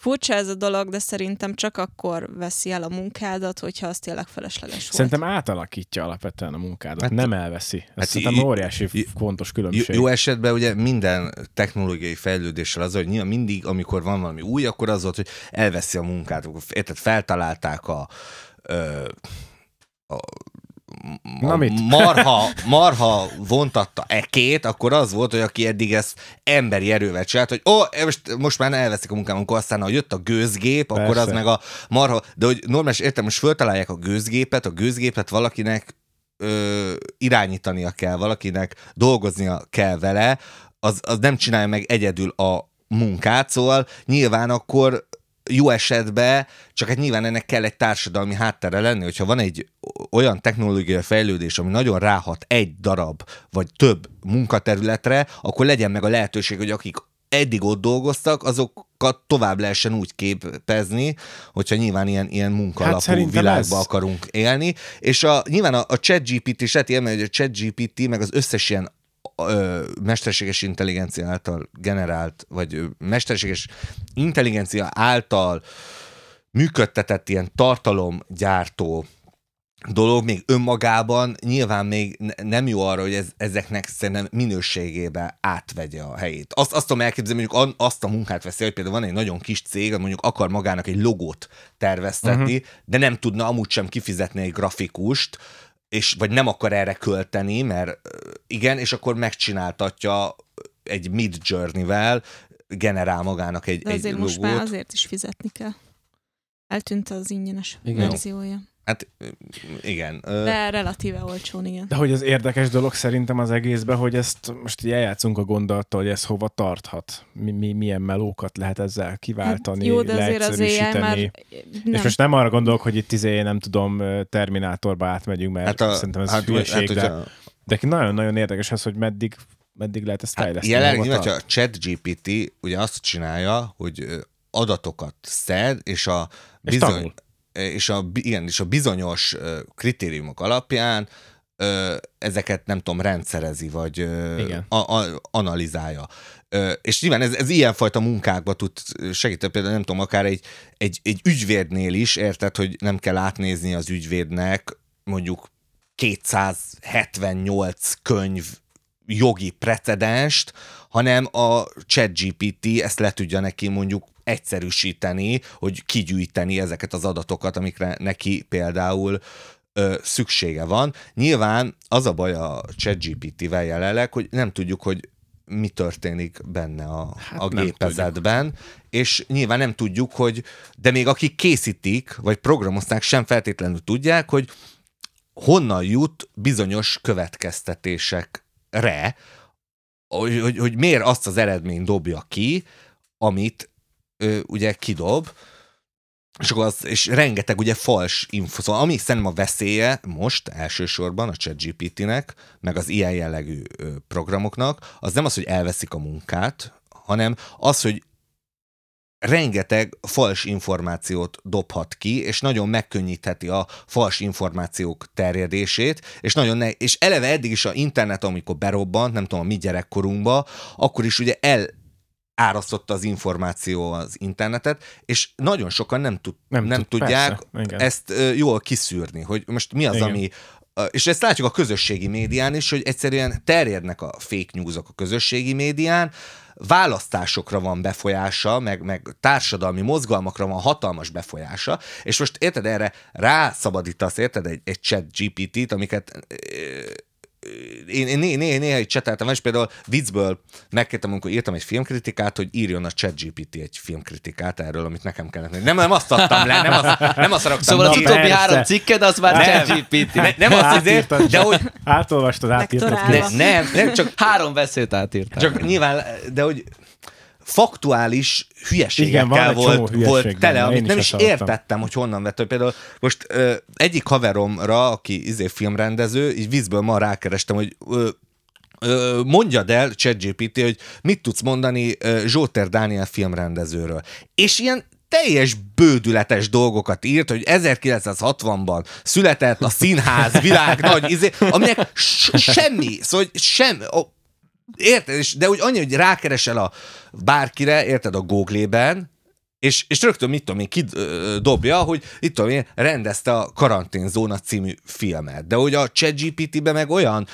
Speaker 2: furcsa ez a dolog, de szerintem csak akkor veszi el a munkádat, hogyha az tényleg felesleges volt.
Speaker 1: Szerintem átalakítja alapvetően a munkádat,
Speaker 3: Hát-
Speaker 1: nem elveszi. Ez
Speaker 3: hát
Speaker 1: szerintem
Speaker 3: i-
Speaker 1: óriási
Speaker 3: i-
Speaker 1: fontos
Speaker 3: Jó,
Speaker 1: különbség.
Speaker 3: jó esetben ugye minden technológiai fejlődéssel az, hogy nyilván mindig, amikor van valami új, akkor az volt, hogy elveszi a munkát. Érted, feltalálták a, ö, a
Speaker 1: Na mit?
Speaker 3: marha, marha vontatta ekét, akkor az volt, hogy aki eddig ezt emberi erővel csinált, hogy ó, most, most már elveszik a munkám, akkor aztán, ha jött a gőzgép, akkor
Speaker 1: Persze.
Speaker 3: az meg a marha, de hogy normális értem, most föltalálják a gőzgépet, a gőzgépet valakinek ö, irányítania kell, valakinek dolgoznia kell vele, az, az nem csinálja meg egyedül a munkát, szóval nyilván akkor jó esetben, csak hát nyilván ennek kell egy társadalmi háttere lenni, hogyha van egy olyan technológiai fejlődés, ami nagyon ráhat egy darab, vagy több munkaterületre, akkor legyen meg a lehetőség, hogy akik eddig ott dolgoztak, azokat tovább lehessen úgy képezni, hogyha nyilván ilyen, ilyen munkalapú hát világba ez... akarunk élni. És a, nyilván a, a ChatGPT is lehet hogy a ChatGPT meg az összes ilyen ö, mesterséges intelligencia által generált, vagy ö, mesterséges intelligencia által működtetett ilyen tartalomgyártó dolog még önmagában nyilván még nem jó arra, hogy ez, ezeknek szerintem minőségébe átvegye a helyét. Azt, azt tudom elképzelni, mondjuk azt a munkát veszi, hogy például van egy nagyon kis cég, mondjuk akar magának egy logót terveztetni, uh-huh. de nem tudna amúgy sem kifizetni egy grafikust, és vagy nem akar erre költeni, mert igen, és akkor megcsináltatja egy mid journey-vel, generál magának egy,
Speaker 2: de
Speaker 3: egy
Speaker 2: azért
Speaker 3: logót.
Speaker 2: most már azért is fizetni kell. Eltűnt az ingyenes igen. verziója.
Speaker 3: Hát igen.
Speaker 2: De relatíve olcsón, igen.
Speaker 1: De hogy az érdekes dolog szerintem az egészben, hogy ezt most így eljátszunk a gondolattal, hogy ez hova tarthat. Mi, mi, milyen melókat lehet ezzel kiváltani, hát jó, de azért az már nem. És most nem arra gondolok, hogy itt izé, nem tudom, Terminátorba átmegyünk, mert hát a, szerintem ez hát, hülyeség, hát, de, a... de nagyon-nagyon érdekes az, hogy meddig, meddig lehet ezt hát fejleszteni.
Speaker 3: Hát, jelenleg, a ChatGPT ugye azt csinálja, hogy adatokat szed, és a bizony, és és a, igen, és a bizonyos kritériumok alapján ezeket nem tudom, rendszerezi, vagy igen. A, a, analizálja. És nyilván ez, ez ilyenfajta munkákba tud segíteni, például nem tudom, akár egy, egy, egy ügyvédnél is, érted, hogy nem kell átnézni az ügyvédnek mondjuk 278 könyv jogi precedenst, hanem a ChatGPT ezt le tudja neki mondjuk egyszerűsíteni, hogy kigyűjteni ezeket az adatokat, amikre neki például ö, szüksége van. Nyilván az a baj a ChatGPT-vel jelenleg, hogy nem tudjuk, hogy mi történik benne a, hát a gépezetben, tudjuk. és nyilván nem tudjuk, hogy, de még akik készítik, vagy programozták, sem feltétlenül tudják, hogy honnan jut bizonyos következtetésekre, hogy, hogy, hogy miért azt az eredményt dobja ki, amit ö, ugye kidob, és akkor az, és rengeteg ugye fals info, szóval ami szerintem a veszélye most elsősorban a ChatGPT-nek, meg az ilyen jellegű programoknak, az nem az, hogy elveszik a munkát, hanem az, hogy rengeteg fals információt dobhat ki, és nagyon megkönnyítheti a fals információk terjedését, és nagyon ne, és eleve eddig is a internet, amikor berobbant, nem tudom, a mi gyerekkorunkba, akkor is ugye el árasztotta az információ az internetet, és nagyon sokan nem, tud, nem, nem tud, tudják persze, ezt jól kiszűrni, hogy most mi az, igen. ami és ezt látjuk a közösségi médián is, hogy egyszerűen terjednek a fake newsok a közösségi médián, választásokra van befolyása, meg, meg társadalmi mozgalmakra van hatalmas befolyása, és most érted, erre rászabadítasz, érted, egy, egy chat GPT-t, amiket én, én né, né, néha egy cseteltem, és például viccből megkértem, amikor írtam egy filmkritikát, hogy írjon a ChatGPT egy filmkritikát erről, amit nekem kellett. Nem, nem azt adtam le, nem azt, nem azt raktam.
Speaker 4: Szóval az utóbbi három cikked, az már ChatGPT.
Speaker 3: Ne, nem azt azért, de hogy...
Speaker 1: Átolvastad, átírtad.
Speaker 3: Ne, nem, nem, csak...
Speaker 4: Három veszőt átírtál.
Speaker 3: Csak nyilván, de hogy faktuális hülyeségekkel Igen, volt, volt tele, amit nem is, is értettem, hogy honnan vett. Például most ö, egyik haveromra, aki izé filmrendező, így vízből ma rákerestem, hogy ö, mondjad el, ChatGPT, hogy mit tudsz mondani Zsóter Dániel filmrendezőről. És ilyen teljes bődületes dolgokat írt, hogy 1960-ban született a színház világ nagy izé, aminek semmi, szóval sem, Érted? De úgy annyi, hogy rákeresel a bárkire, érted, a Google-ben, és, és rögtön, mit tudom én, kidobja, hogy itt tudom én, rendezte a Karanténzóna című filmet. De hogy a ChatGPT-be meg olyan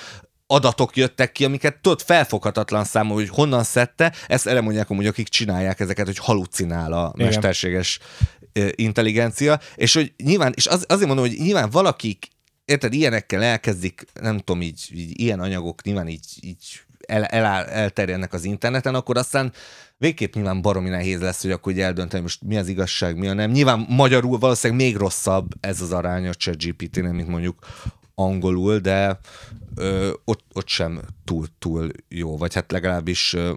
Speaker 3: adatok jöttek ki, amiket tudod felfoghatatlan számú, hogy honnan szedte, ezt erre mondják hogy akik csinálják ezeket, hogy halucinál a Igen. mesterséges intelligencia, és hogy nyilván, és az, azért mondom, hogy nyilván valakik, érted, ilyenekkel elkezdik, nem tudom, így, így ilyen anyagok nyilván így, így el, el, elterjednek az interneten, akkor aztán végképp nyilván baromi nehéz lesz, hogy akkor eldönteni, most mi az igazság, mi a nem. Nyilván magyarul valószínűleg még rosszabb ez az arány a ChatGPT-nél, mint mondjuk angolul, de ö, ott, ott sem túl, túl jó, vagy hát legalábbis ö,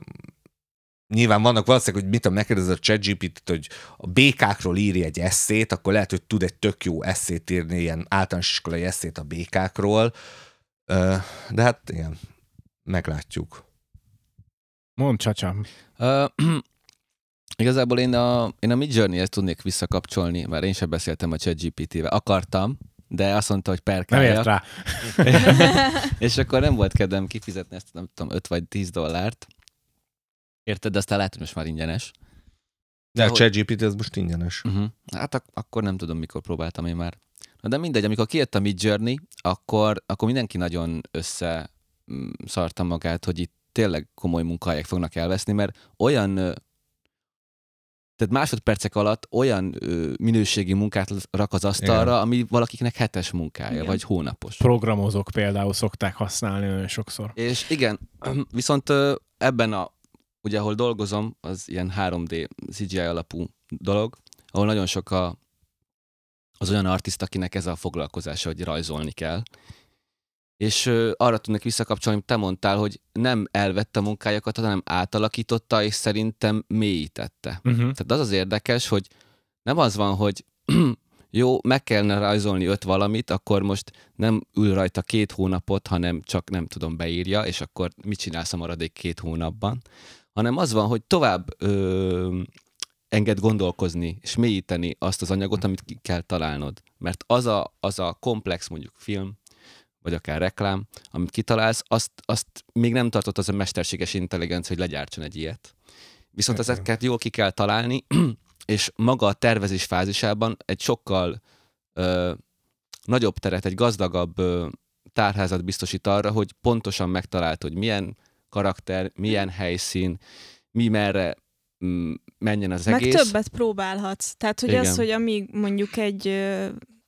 Speaker 3: nyilván vannak valószínűleg, hogy mit tudom, megkérdez a ChatGPT-t, hogy a békákról írja egy eszét, akkor lehet, hogy tud egy tök jó eszét írni, ilyen általános iskolai eszét a békákról, de hát igen, meglátjuk.
Speaker 1: Mondd, csacsam.
Speaker 4: Uh, igazából én a, én a Mid journey tudnék visszakapcsolni, mert én sem beszéltem a ChatGPT-vel. Akartam, de azt mondta, hogy
Speaker 1: Nem
Speaker 4: perkáljak.
Speaker 1: ért rá.
Speaker 4: és akkor nem volt kedvem kifizetni ezt, nem tudom, 5 vagy 10 dollárt. Érted? De aztán lehet, hogy most már ingyenes.
Speaker 3: De a
Speaker 4: hogy-
Speaker 3: ChatGPT ez most ingyenes.
Speaker 4: Uh-huh. Hát ak- akkor nem tudom, mikor próbáltam én már. Na de mindegy, amikor kijött a Mid Journey, akkor, akkor mindenki nagyon össze szarta magát, hogy itt tényleg komoly munkahelyek fognak elveszni, mert olyan tehát másodpercek alatt olyan ö, minőségi munkát rak az asztalra,
Speaker 3: Igen.
Speaker 4: ami valakiknek hetes munkája,
Speaker 2: Igen.
Speaker 4: vagy hónapos.
Speaker 1: Programozók például szokták használni nagyon sokszor.
Speaker 4: És igen, viszont ö, ebben a, ugye ahol dolgozom, az ilyen 3D CGI alapú dolog, ahol nagyon sok a, az olyan artist, akinek ez a foglalkozása, hogy rajzolni kell. És arra tudnék visszakapcsolni, amit te mondtál, hogy nem elvette a munkájukat, hanem átalakította, és szerintem mélyítette.
Speaker 1: Uh-huh.
Speaker 4: Tehát az az érdekes, hogy nem az van, hogy jó, meg kellene rajzolni öt valamit, akkor most nem ül rajta két hónapot, hanem csak nem tudom, beírja, és akkor mit csinálsz a maradék két hónapban, hanem az van, hogy tovább ö, enged gondolkozni, és mélyíteni azt az anyagot, amit ki kell találnod. Mert az a, az a komplex mondjuk film, vagy akár reklám, amit kitalálsz, azt, azt még nem tartott az a mesterséges intelligencia, hogy legyártson egy ilyet. Viszont
Speaker 3: Igen.
Speaker 4: ezeket jól ki kell találni, és maga a tervezés fázisában egy sokkal ö, nagyobb teret, egy gazdagabb ö, tárházat biztosít arra, hogy pontosan megtalált, hogy milyen karakter, milyen helyszín, mi merre mm, menjen az
Speaker 2: Meg
Speaker 4: egész.
Speaker 2: többet próbálhatsz. Tehát, hogy
Speaker 4: Igen.
Speaker 2: az, hogy amíg mondjuk egy,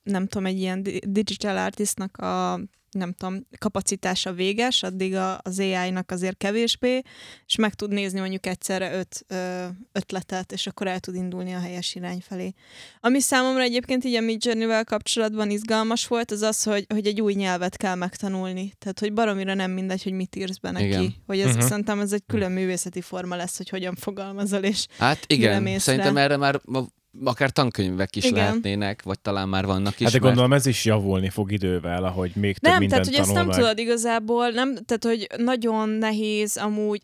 Speaker 2: nem tudom, egy ilyen di- digital artistnak a nem tudom, kapacitása véges, addig a, az AI-nak azért kevésbé, és meg tud nézni mondjuk egyszerre öt ö, ötletet, és akkor el tud indulni a helyes irány felé. Ami számomra egyébként így a Midjourney-vel kapcsolatban izgalmas volt, az az, hogy, hogy egy új nyelvet kell megtanulni. Tehát, hogy baromira nem mindegy, hogy mit írsz be neki.
Speaker 4: Igen.
Speaker 2: Hogy ez
Speaker 1: Mhm.
Speaker 2: uh-huh. szerintem ez egy külön művészeti forma lesz, hogy hogyan fogalmazol, és
Speaker 4: Hát igen, szerintem
Speaker 2: rá?
Speaker 4: erre már ma- akár tankönyvek is
Speaker 2: Igen.
Speaker 4: lehetnének, vagy talán már vannak is.
Speaker 1: Hát de
Speaker 4: mert-
Speaker 1: gondolom ez is javulni fog idővel, ahogy még több
Speaker 2: Nem,
Speaker 1: mindent
Speaker 2: tehát hogy ezt
Speaker 1: tanul
Speaker 2: nem
Speaker 1: meg.
Speaker 2: tudod igazából, nem, tehát hogy nagyon nehéz amúgy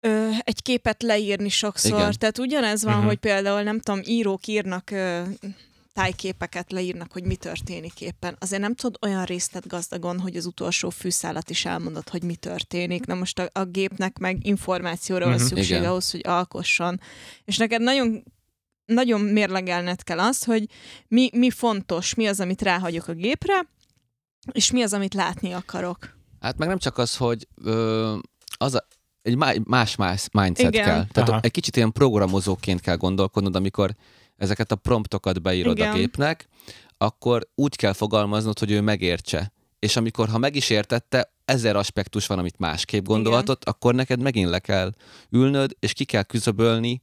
Speaker 2: ö, egy képet leírni sokszor.
Speaker 4: Igen.
Speaker 2: Tehát ugyanez van,
Speaker 1: Mhm.
Speaker 2: uh-huh. hogy például nem tudom, írók írnak ö, tájképeket, leírnak, hogy mi történik éppen. Azért nem tudod olyan részletgazdagon, hogy az utolsó fűszálat is elmondod, hogy mi történik. Na most a, a gépnek meg információra van
Speaker 1: Mhm.
Speaker 2: szükség
Speaker 4: Igen.
Speaker 2: ahhoz, hogy alkosson. És neked nagyon nagyon mérlegelned kell azt, hogy mi, mi fontos, mi az, amit ráhagyok a gépre, és mi az, amit látni akarok.
Speaker 4: Hát meg nem csak az, hogy ö, az a, egy má- más-más mindset
Speaker 2: Igen.
Speaker 4: kell. Tehát
Speaker 1: Aha.
Speaker 4: egy kicsit ilyen programozóként kell gondolkodnod, amikor ezeket a promptokat beírod
Speaker 2: Igen.
Speaker 4: a gépnek, akkor úgy kell fogalmaznod, hogy ő megértse. És amikor, ha meg is értette, ezer aspektus van, amit másképp gondolhatott, akkor neked megint le kell ülnöd, és ki kell küzöbölni,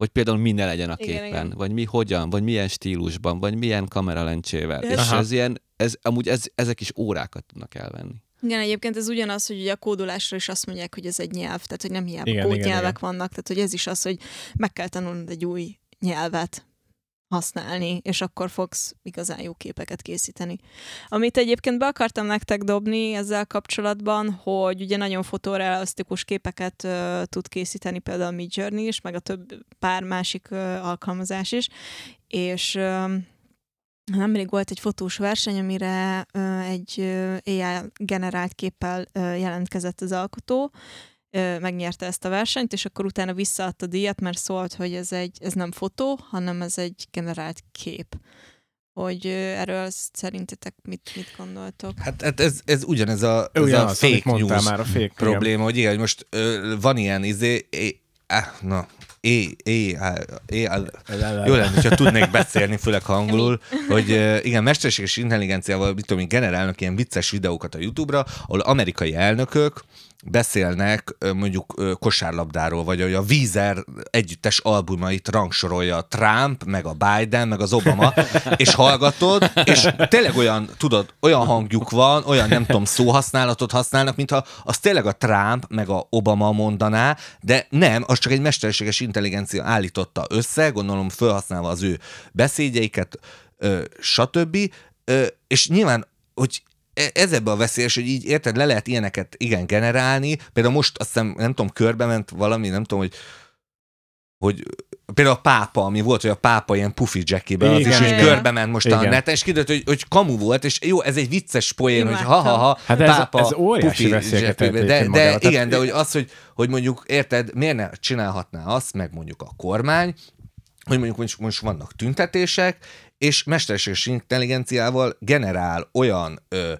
Speaker 4: hogy például mi ne legyen a
Speaker 2: Igen,
Speaker 4: képen,
Speaker 2: igen.
Speaker 4: vagy mi hogyan, vagy milyen stílusban, vagy milyen kameralencsével. És
Speaker 1: Aha.
Speaker 4: ez ilyen, ez, amúgy ez, ezek is órákat tudnak elvenni.
Speaker 2: Igen, egyébként ez ugyanaz, hogy ugye a kódolásra is azt mondják, hogy ez egy nyelv, tehát hogy nem hiába
Speaker 1: Igen,
Speaker 2: igen,
Speaker 1: igen,
Speaker 2: kódnyelvek
Speaker 1: igen.
Speaker 2: vannak, tehát hogy ez is az, hogy meg kell tanulnod egy új nyelvet használni, és akkor fogsz igazán jó képeket készíteni. Amit egyébként be akartam nektek dobni ezzel kapcsolatban, hogy ugye nagyon fotorealisztikus képeket uh, tud készíteni például a Midjourney is, meg a több pár másik uh, alkalmazás is, és uh, Nemrég volt egy fotós verseny, amire ö, egy ö, AI generált képpel ö, jelentkezett az alkotó, ö, megnyerte ezt a versenyt, és akkor utána visszaadta a díjat, mert szólt, hogy ez, egy, ez nem fotó, hanem ez egy generált kép. Hogy erről szerintetek mit, mit gondoltok?
Speaker 3: Hát, hát ez, ez ugyanez a, ez
Speaker 1: Ugyanaz,
Speaker 3: a
Speaker 1: amit
Speaker 3: fake news
Speaker 1: már, a fake igen.
Speaker 3: probléma, hogy igen, hogy most ö, van ilyen izé, é, á, na, é, é, á, é, á, jó lenne, ha tudnék beszélni, főleg angolul, hogy igen, mesterséges intelligenciával, mit tudom én, generálnak ilyen vicces videókat a YouTube-ra, ahol amerikai elnökök beszélnek mondjuk kosárlabdáról, vagy hogy a Weezer együttes albumait rangsorolja a Trump, meg a Biden, meg az Obama, és hallgatod, és tényleg olyan, tudod, olyan hangjuk van, olyan nem tudom, szóhasználatot használnak, mintha az tényleg a Trump, meg a Obama mondaná, de nem, az csak egy mesterséges intelligencia állította össze, gondolom felhasználva az ő beszédjeiket, stb. És nyilván, hogy ez ebbe a veszélyes, hogy így érted, le lehet ilyeneket igen generálni. Például most azt hiszem, nem tudom, körbe ment valami, nem tudom, hogy hogy például a pápa, ami volt, hogy a pápa ilyen pufi jackibe, az is, hogy körbe ment most a
Speaker 1: Igen.
Speaker 3: neten, és kiderült, hogy, hogy kamu volt, és jó, ez egy vicces poén, hogy ha-ha-ha,
Speaker 1: Hát ez-
Speaker 3: pápa,
Speaker 1: ez óriási
Speaker 3: pufi
Speaker 1: rejt
Speaker 3: de, de igen, de hogy az, hogy, hogy mondjuk, érted, miért ne csinálhatná azt, meg mondjuk a kormány, hogy mondjuk most, most vannak tüntetések, és mesterséges intelligenciával generál olyan ö,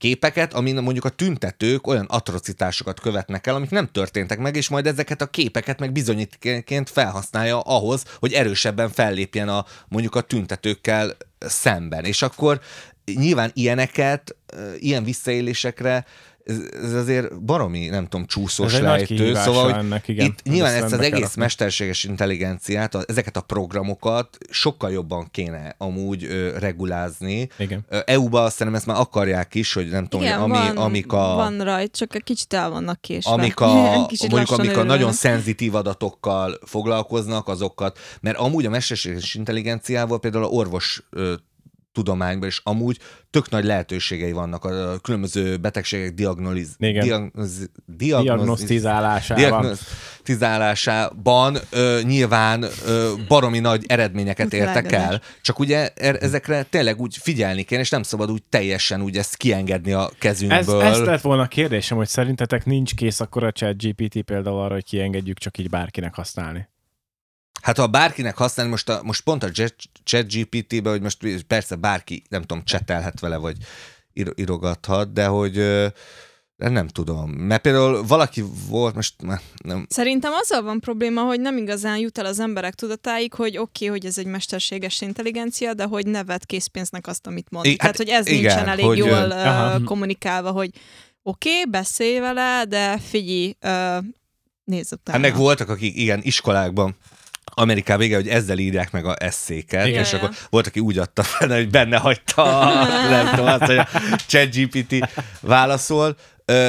Speaker 3: képeket, amin mondjuk a tüntetők olyan atrocitásokat követnek el, amik nem történtek meg, és majd ezeket a képeket meg bizonyítként felhasználja ahhoz, hogy erősebben fellépjen a mondjuk a tüntetőkkel szemben. És akkor nyilván ilyeneket, ilyen visszaélésekre ez, ez azért baromi, nem tudom, csúszós
Speaker 1: Ez egy nagy
Speaker 3: lejtő. Szóval, hogy
Speaker 1: ennek, igen.
Speaker 3: itt nyilván
Speaker 1: Ezt
Speaker 3: ezt az egész
Speaker 1: rakni.
Speaker 3: mesterséges intelligenciát, a, ezeket a programokat sokkal jobban kéne amúgy ö, regulázni.
Speaker 1: Igen.
Speaker 3: EU-ba azt szerintem ezt már akarják is, hogy nem tudom,
Speaker 2: Igen,
Speaker 3: ami,
Speaker 2: van,
Speaker 3: amik a...
Speaker 2: van rajt, csak egy kicsit el vannak késve.
Speaker 3: amik a,
Speaker 2: Kicsit
Speaker 3: mondjuk amik a nagyon szenzitív adatokkal foglalkoznak, azokat, mert amúgy a mesterséges intelligenciával például a orvos ö, tudományban is amúgy tök nagy lehetőségei vannak a, különböző betegségek diagnoliz, diagnoz, diagnoz,
Speaker 1: Diagnosztizálásában.
Speaker 3: diagnosztizálásában ö, nyilván ö, baromi nagy eredményeket értek el, csak ugye er, ezekre tényleg úgy figyelni kéne, és nem szabad úgy teljesen úgy ezt kiengedni a
Speaker 1: Ez,
Speaker 3: kezünkből.
Speaker 1: ez lett volna a kérdésem, hogy szerintetek nincs kész akkor a chat GPT például arra, hogy kiengedjük csak így bárkinek használni.
Speaker 3: Hát ha bárkinek használni, most, a, most pont a chat GPT-be, hogy most persze bárki, nem tudom, csetelhet vele, vagy ír- írogathat, de hogy ö, nem tudom. Mert például valaki volt, most nem,
Speaker 2: Szerintem azzal van probléma, hogy nem igazán jut el az emberek tudatáig, hogy oké, okay, hogy ez egy mesterséges intelligencia, de hogy ne vedd készpénznek azt, amit mond.
Speaker 3: I-
Speaker 2: Tehát,
Speaker 3: hát
Speaker 2: hogy ez
Speaker 3: igen,
Speaker 2: nincsen elég
Speaker 3: hogy,
Speaker 2: jól
Speaker 3: ö,
Speaker 1: aha.
Speaker 2: uh, kommunikálva, hogy oké, okay, beszélj vele, de figyelj, uh, nézz utána.
Speaker 3: Hát meg voltak, akik igen, iskolákban Amerikában vége, hogy ezzel írják meg a eszéket,
Speaker 1: Igen.
Speaker 3: és akkor volt, aki úgy adta fel, hogy benne hagyta, a- nem tudom, azt, hogy a ChatGPT válaszol.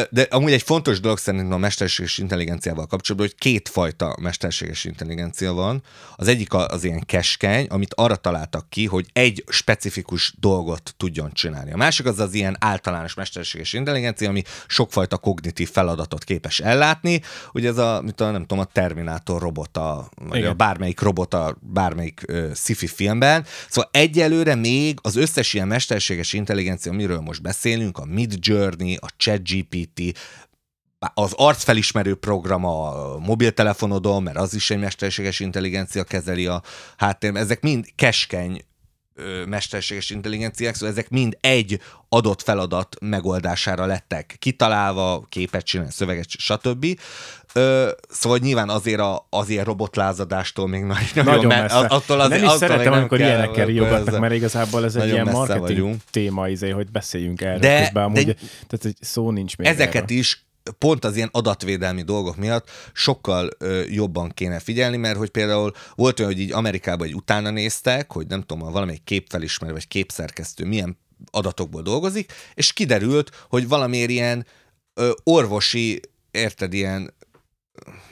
Speaker 3: De amúgy egy fontos dolog szerintem a mesterséges intelligenciával kapcsolatban, hogy kétfajta mesterséges intelligencia van. Az egyik az ilyen keskeny, amit arra találtak ki, hogy egy specifikus dolgot tudjon csinálni. A másik az az ilyen általános mesterséges intelligencia, ami sokfajta kognitív feladatot képes ellátni. Ugye ez a, mint a, nem tudom, a Terminátor robota, vagy
Speaker 1: Igen.
Speaker 3: a bármelyik robota, bármelyik ö, sci-fi filmben. Szóval egyelőre még az összes ilyen mesterséges intelligencia, amiről most beszélünk, a Mid Journey, a ChatGPT, az arcfelismerő program a mobiltelefonodon, mert az is egy mesterséges intelligencia kezeli a háttérben, ezek mind keskeny mesterséges intelligenciák, szóval ezek mind egy adott feladat megoldására lettek kitalálva, képet csinálni, szöveget, stb. Ö, szóval nyilván azért a, az ilyen robotlázadástól még nagy, nagyon,
Speaker 1: Nagyon
Speaker 3: me-
Speaker 1: messze.
Speaker 3: attól az,
Speaker 1: nem is
Speaker 3: attól
Speaker 1: szeretem, amikor
Speaker 3: kell,
Speaker 1: ilyenekkel riogatnak, mert igazából ez egy ilyen marketing
Speaker 3: vagyunk.
Speaker 1: téma, izé, hogy beszéljünk erről
Speaker 3: De-
Speaker 1: közben. Amúgy,
Speaker 3: de-
Speaker 1: tehát egy szó nincs még
Speaker 3: ezeket
Speaker 1: erről.
Speaker 3: is pont az ilyen adatvédelmi dolgok miatt sokkal ö, jobban kéne figyelni, mert hogy például volt olyan, hogy így Amerikában egy utána néztek, hogy nem tudom, valamelyik képfelismerő vagy képszerkesztő milyen adatokból dolgozik, és kiderült, hogy valamiért ilyen ö, orvosi, érted, ilyen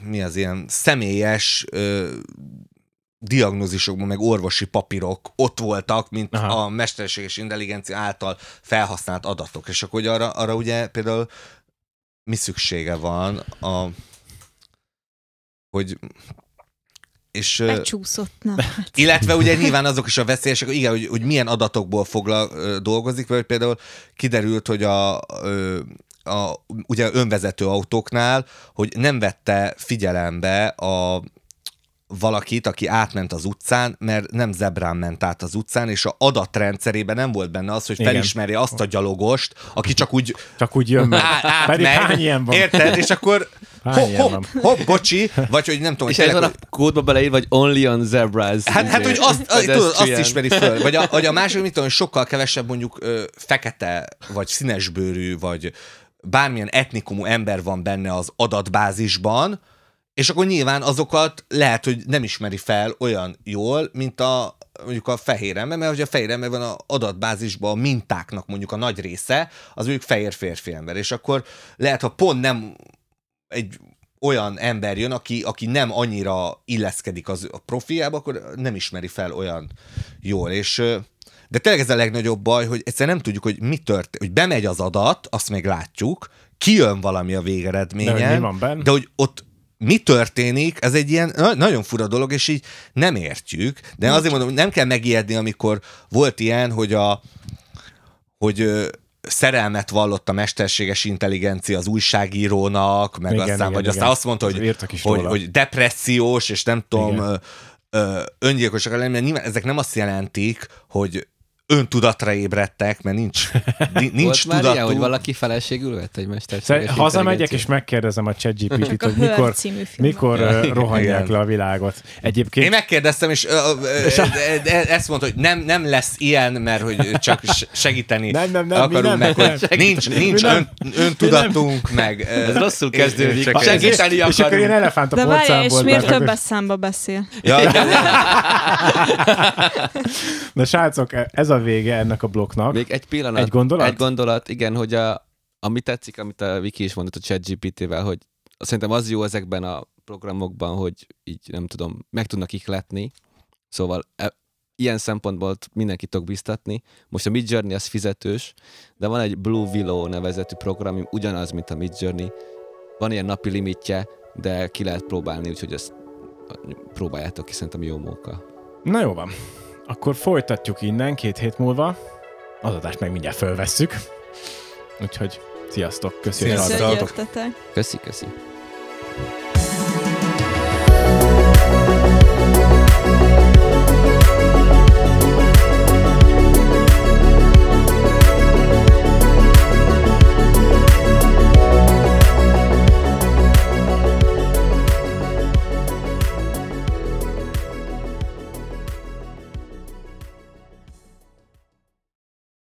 Speaker 3: mi az ilyen személyes ö, diagnózisokban, meg orvosi papírok ott voltak, mint
Speaker 1: Aha.
Speaker 3: A mesterséges intelligencia által felhasznált adatok. És akkor ugye arra, arra ugye például mi szüksége van a hogy és illetve ugye nyilván azok is a veszélyesek, igen, hogy, hogy milyen adatokból foglal, dolgozik, vagy például kiderült, hogy a, a ugye önvezető autóknál, hogy nem vette figyelembe a valakit, aki átment az utcán, mert nem zebrán ment át az utcán, és a adatrendszerében nem volt benne az, hogy
Speaker 1: Igen.
Speaker 3: felismeri azt a gyalogost, aki csak úgy
Speaker 1: Csak úgy jön meg.
Speaker 3: á-
Speaker 1: Pedig
Speaker 3: átmegy,
Speaker 1: hány ilyen van?
Speaker 3: Érted? És akkor
Speaker 1: Hány
Speaker 3: hopp, hopp,
Speaker 1: van?
Speaker 3: hopp, bocsi, vagy hogy nem tudom,
Speaker 4: És
Speaker 3: hogy
Speaker 4: ez van a kódba beleírva, vagy only on zebras.
Speaker 3: Hát, hát hogy azt, tudod, azt ismeri föl. Vagy a, vagy a másik, mit tudom, hogy sokkal kevesebb mondjuk ö, fekete, vagy színesbőrű, vagy bármilyen etnikumú ember van benne az adatbázisban, és akkor nyilván azokat lehet, hogy nem ismeri fel olyan jól, mint a mondjuk a fehér ember, mert hogy a fehér ember van a adatbázisban a mintáknak mondjuk a nagy része, az mondjuk fehér férfi ember, és akkor lehet, ha pont nem egy olyan ember jön, aki, aki nem annyira illeszkedik az a profiába, akkor nem ismeri fel olyan jól. És de tényleg ez a legnagyobb baj, hogy egyszerűen nem tudjuk, hogy mi történt, hogy bemegy az adat, azt még látjuk, kijön valami a
Speaker 1: De hogy
Speaker 3: végeredményen,
Speaker 1: mi van benne?
Speaker 3: de hogy ott mi történik, ez egy ilyen na- nagyon fura dolog, és így nem értjük. De azért mondom, hogy nem kell megijedni, amikor volt ilyen, hogy a hogy ö, szerelmet vallott a mesterséges intelligencia az újságírónak, meg
Speaker 1: Igen,
Speaker 3: aztán,
Speaker 1: igen,
Speaker 3: vagy
Speaker 1: igen.
Speaker 3: aztán azt mondta, hogy,
Speaker 1: is
Speaker 3: hogy,
Speaker 1: róla.
Speaker 3: hogy depressziós, és nem tudom,
Speaker 1: Igen.
Speaker 3: ö, öngyilkosak lenni, mert nyilván ezek nem azt jelentik, hogy öntudatra ébredtek, mert nincs, ni- nincs
Speaker 4: Volt már
Speaker 3: tudatuk.
Speaker 4: ilyen, hogy valaki feleségül vett egy mesterséges
Speaker 1: hazamegyek és megkérdezem a ChatGPT-t,
Speaker 2: Csak a
Speaker 1: hogy mikor, mikor rohanják le a világot. Egyébként
Speaker 3: Én megkérdeztem, és,
Speaker 1: És a-
Speaker 3: ezt mondta, hogy nem, nem lesz ilyen, mert hogy csak segíteni
Speaker 1: Nem, nem, nem,
Speaker 3: akarunk
Speaker 1: nem,
Speaker 3: meg,
Speaker 1: nem,
Speaker 3: hogy
Speaker 1: nem.
Speaker 3: nincs, nincs
Speaker 1: nem.
Speaker 3: ön, öntudatunk, meg...
Speaker 4: Ez rosszul kezdődik.
Speaker 3: Csak
Speaker 4: Segíteni
Speaker 1: és akkor ilyen
Speaker 4: akarunk.
Speaker 1: elefánt a
Speaker 2: De várjál, és miért többes számba beszél?
Speaker 3: Ja.
Speaker 1: Na srácok, ez a vége ennek a blokknak.
Speaker 4: Még egy pillanat.
Speaker 1: Egy gondolat?
Speaker 4: Egy gondolat, igen, hogy a, ami tetszik, amit a Viki is mondott a ChatGPT-vel, hogy szerintem az jó ezekben a programokban, hogy így nem tudom, meg tudnak ihletni. Szóval e, ilyen szempontból mindenkit tudok biztatni. Most a Midjourney az fizetős, de van egy Blue Willow nevezetű program, ami ugyanaz, mint a Midjourney. Van ilyen napi limitje, de ki lehet próbálni, úgyhogy ezt próbáljátok ki, szerintem jó móka.
Speaker 1: Na jó van. Akkor folytatjuk innen két hét múlva. Az adást meg mindjárt fölvesszük. Úgyhoúgyhogy sziasztok, köszönjük,
Speaker 3: Sziasztok.
Speaker 4: Köszi, köszi.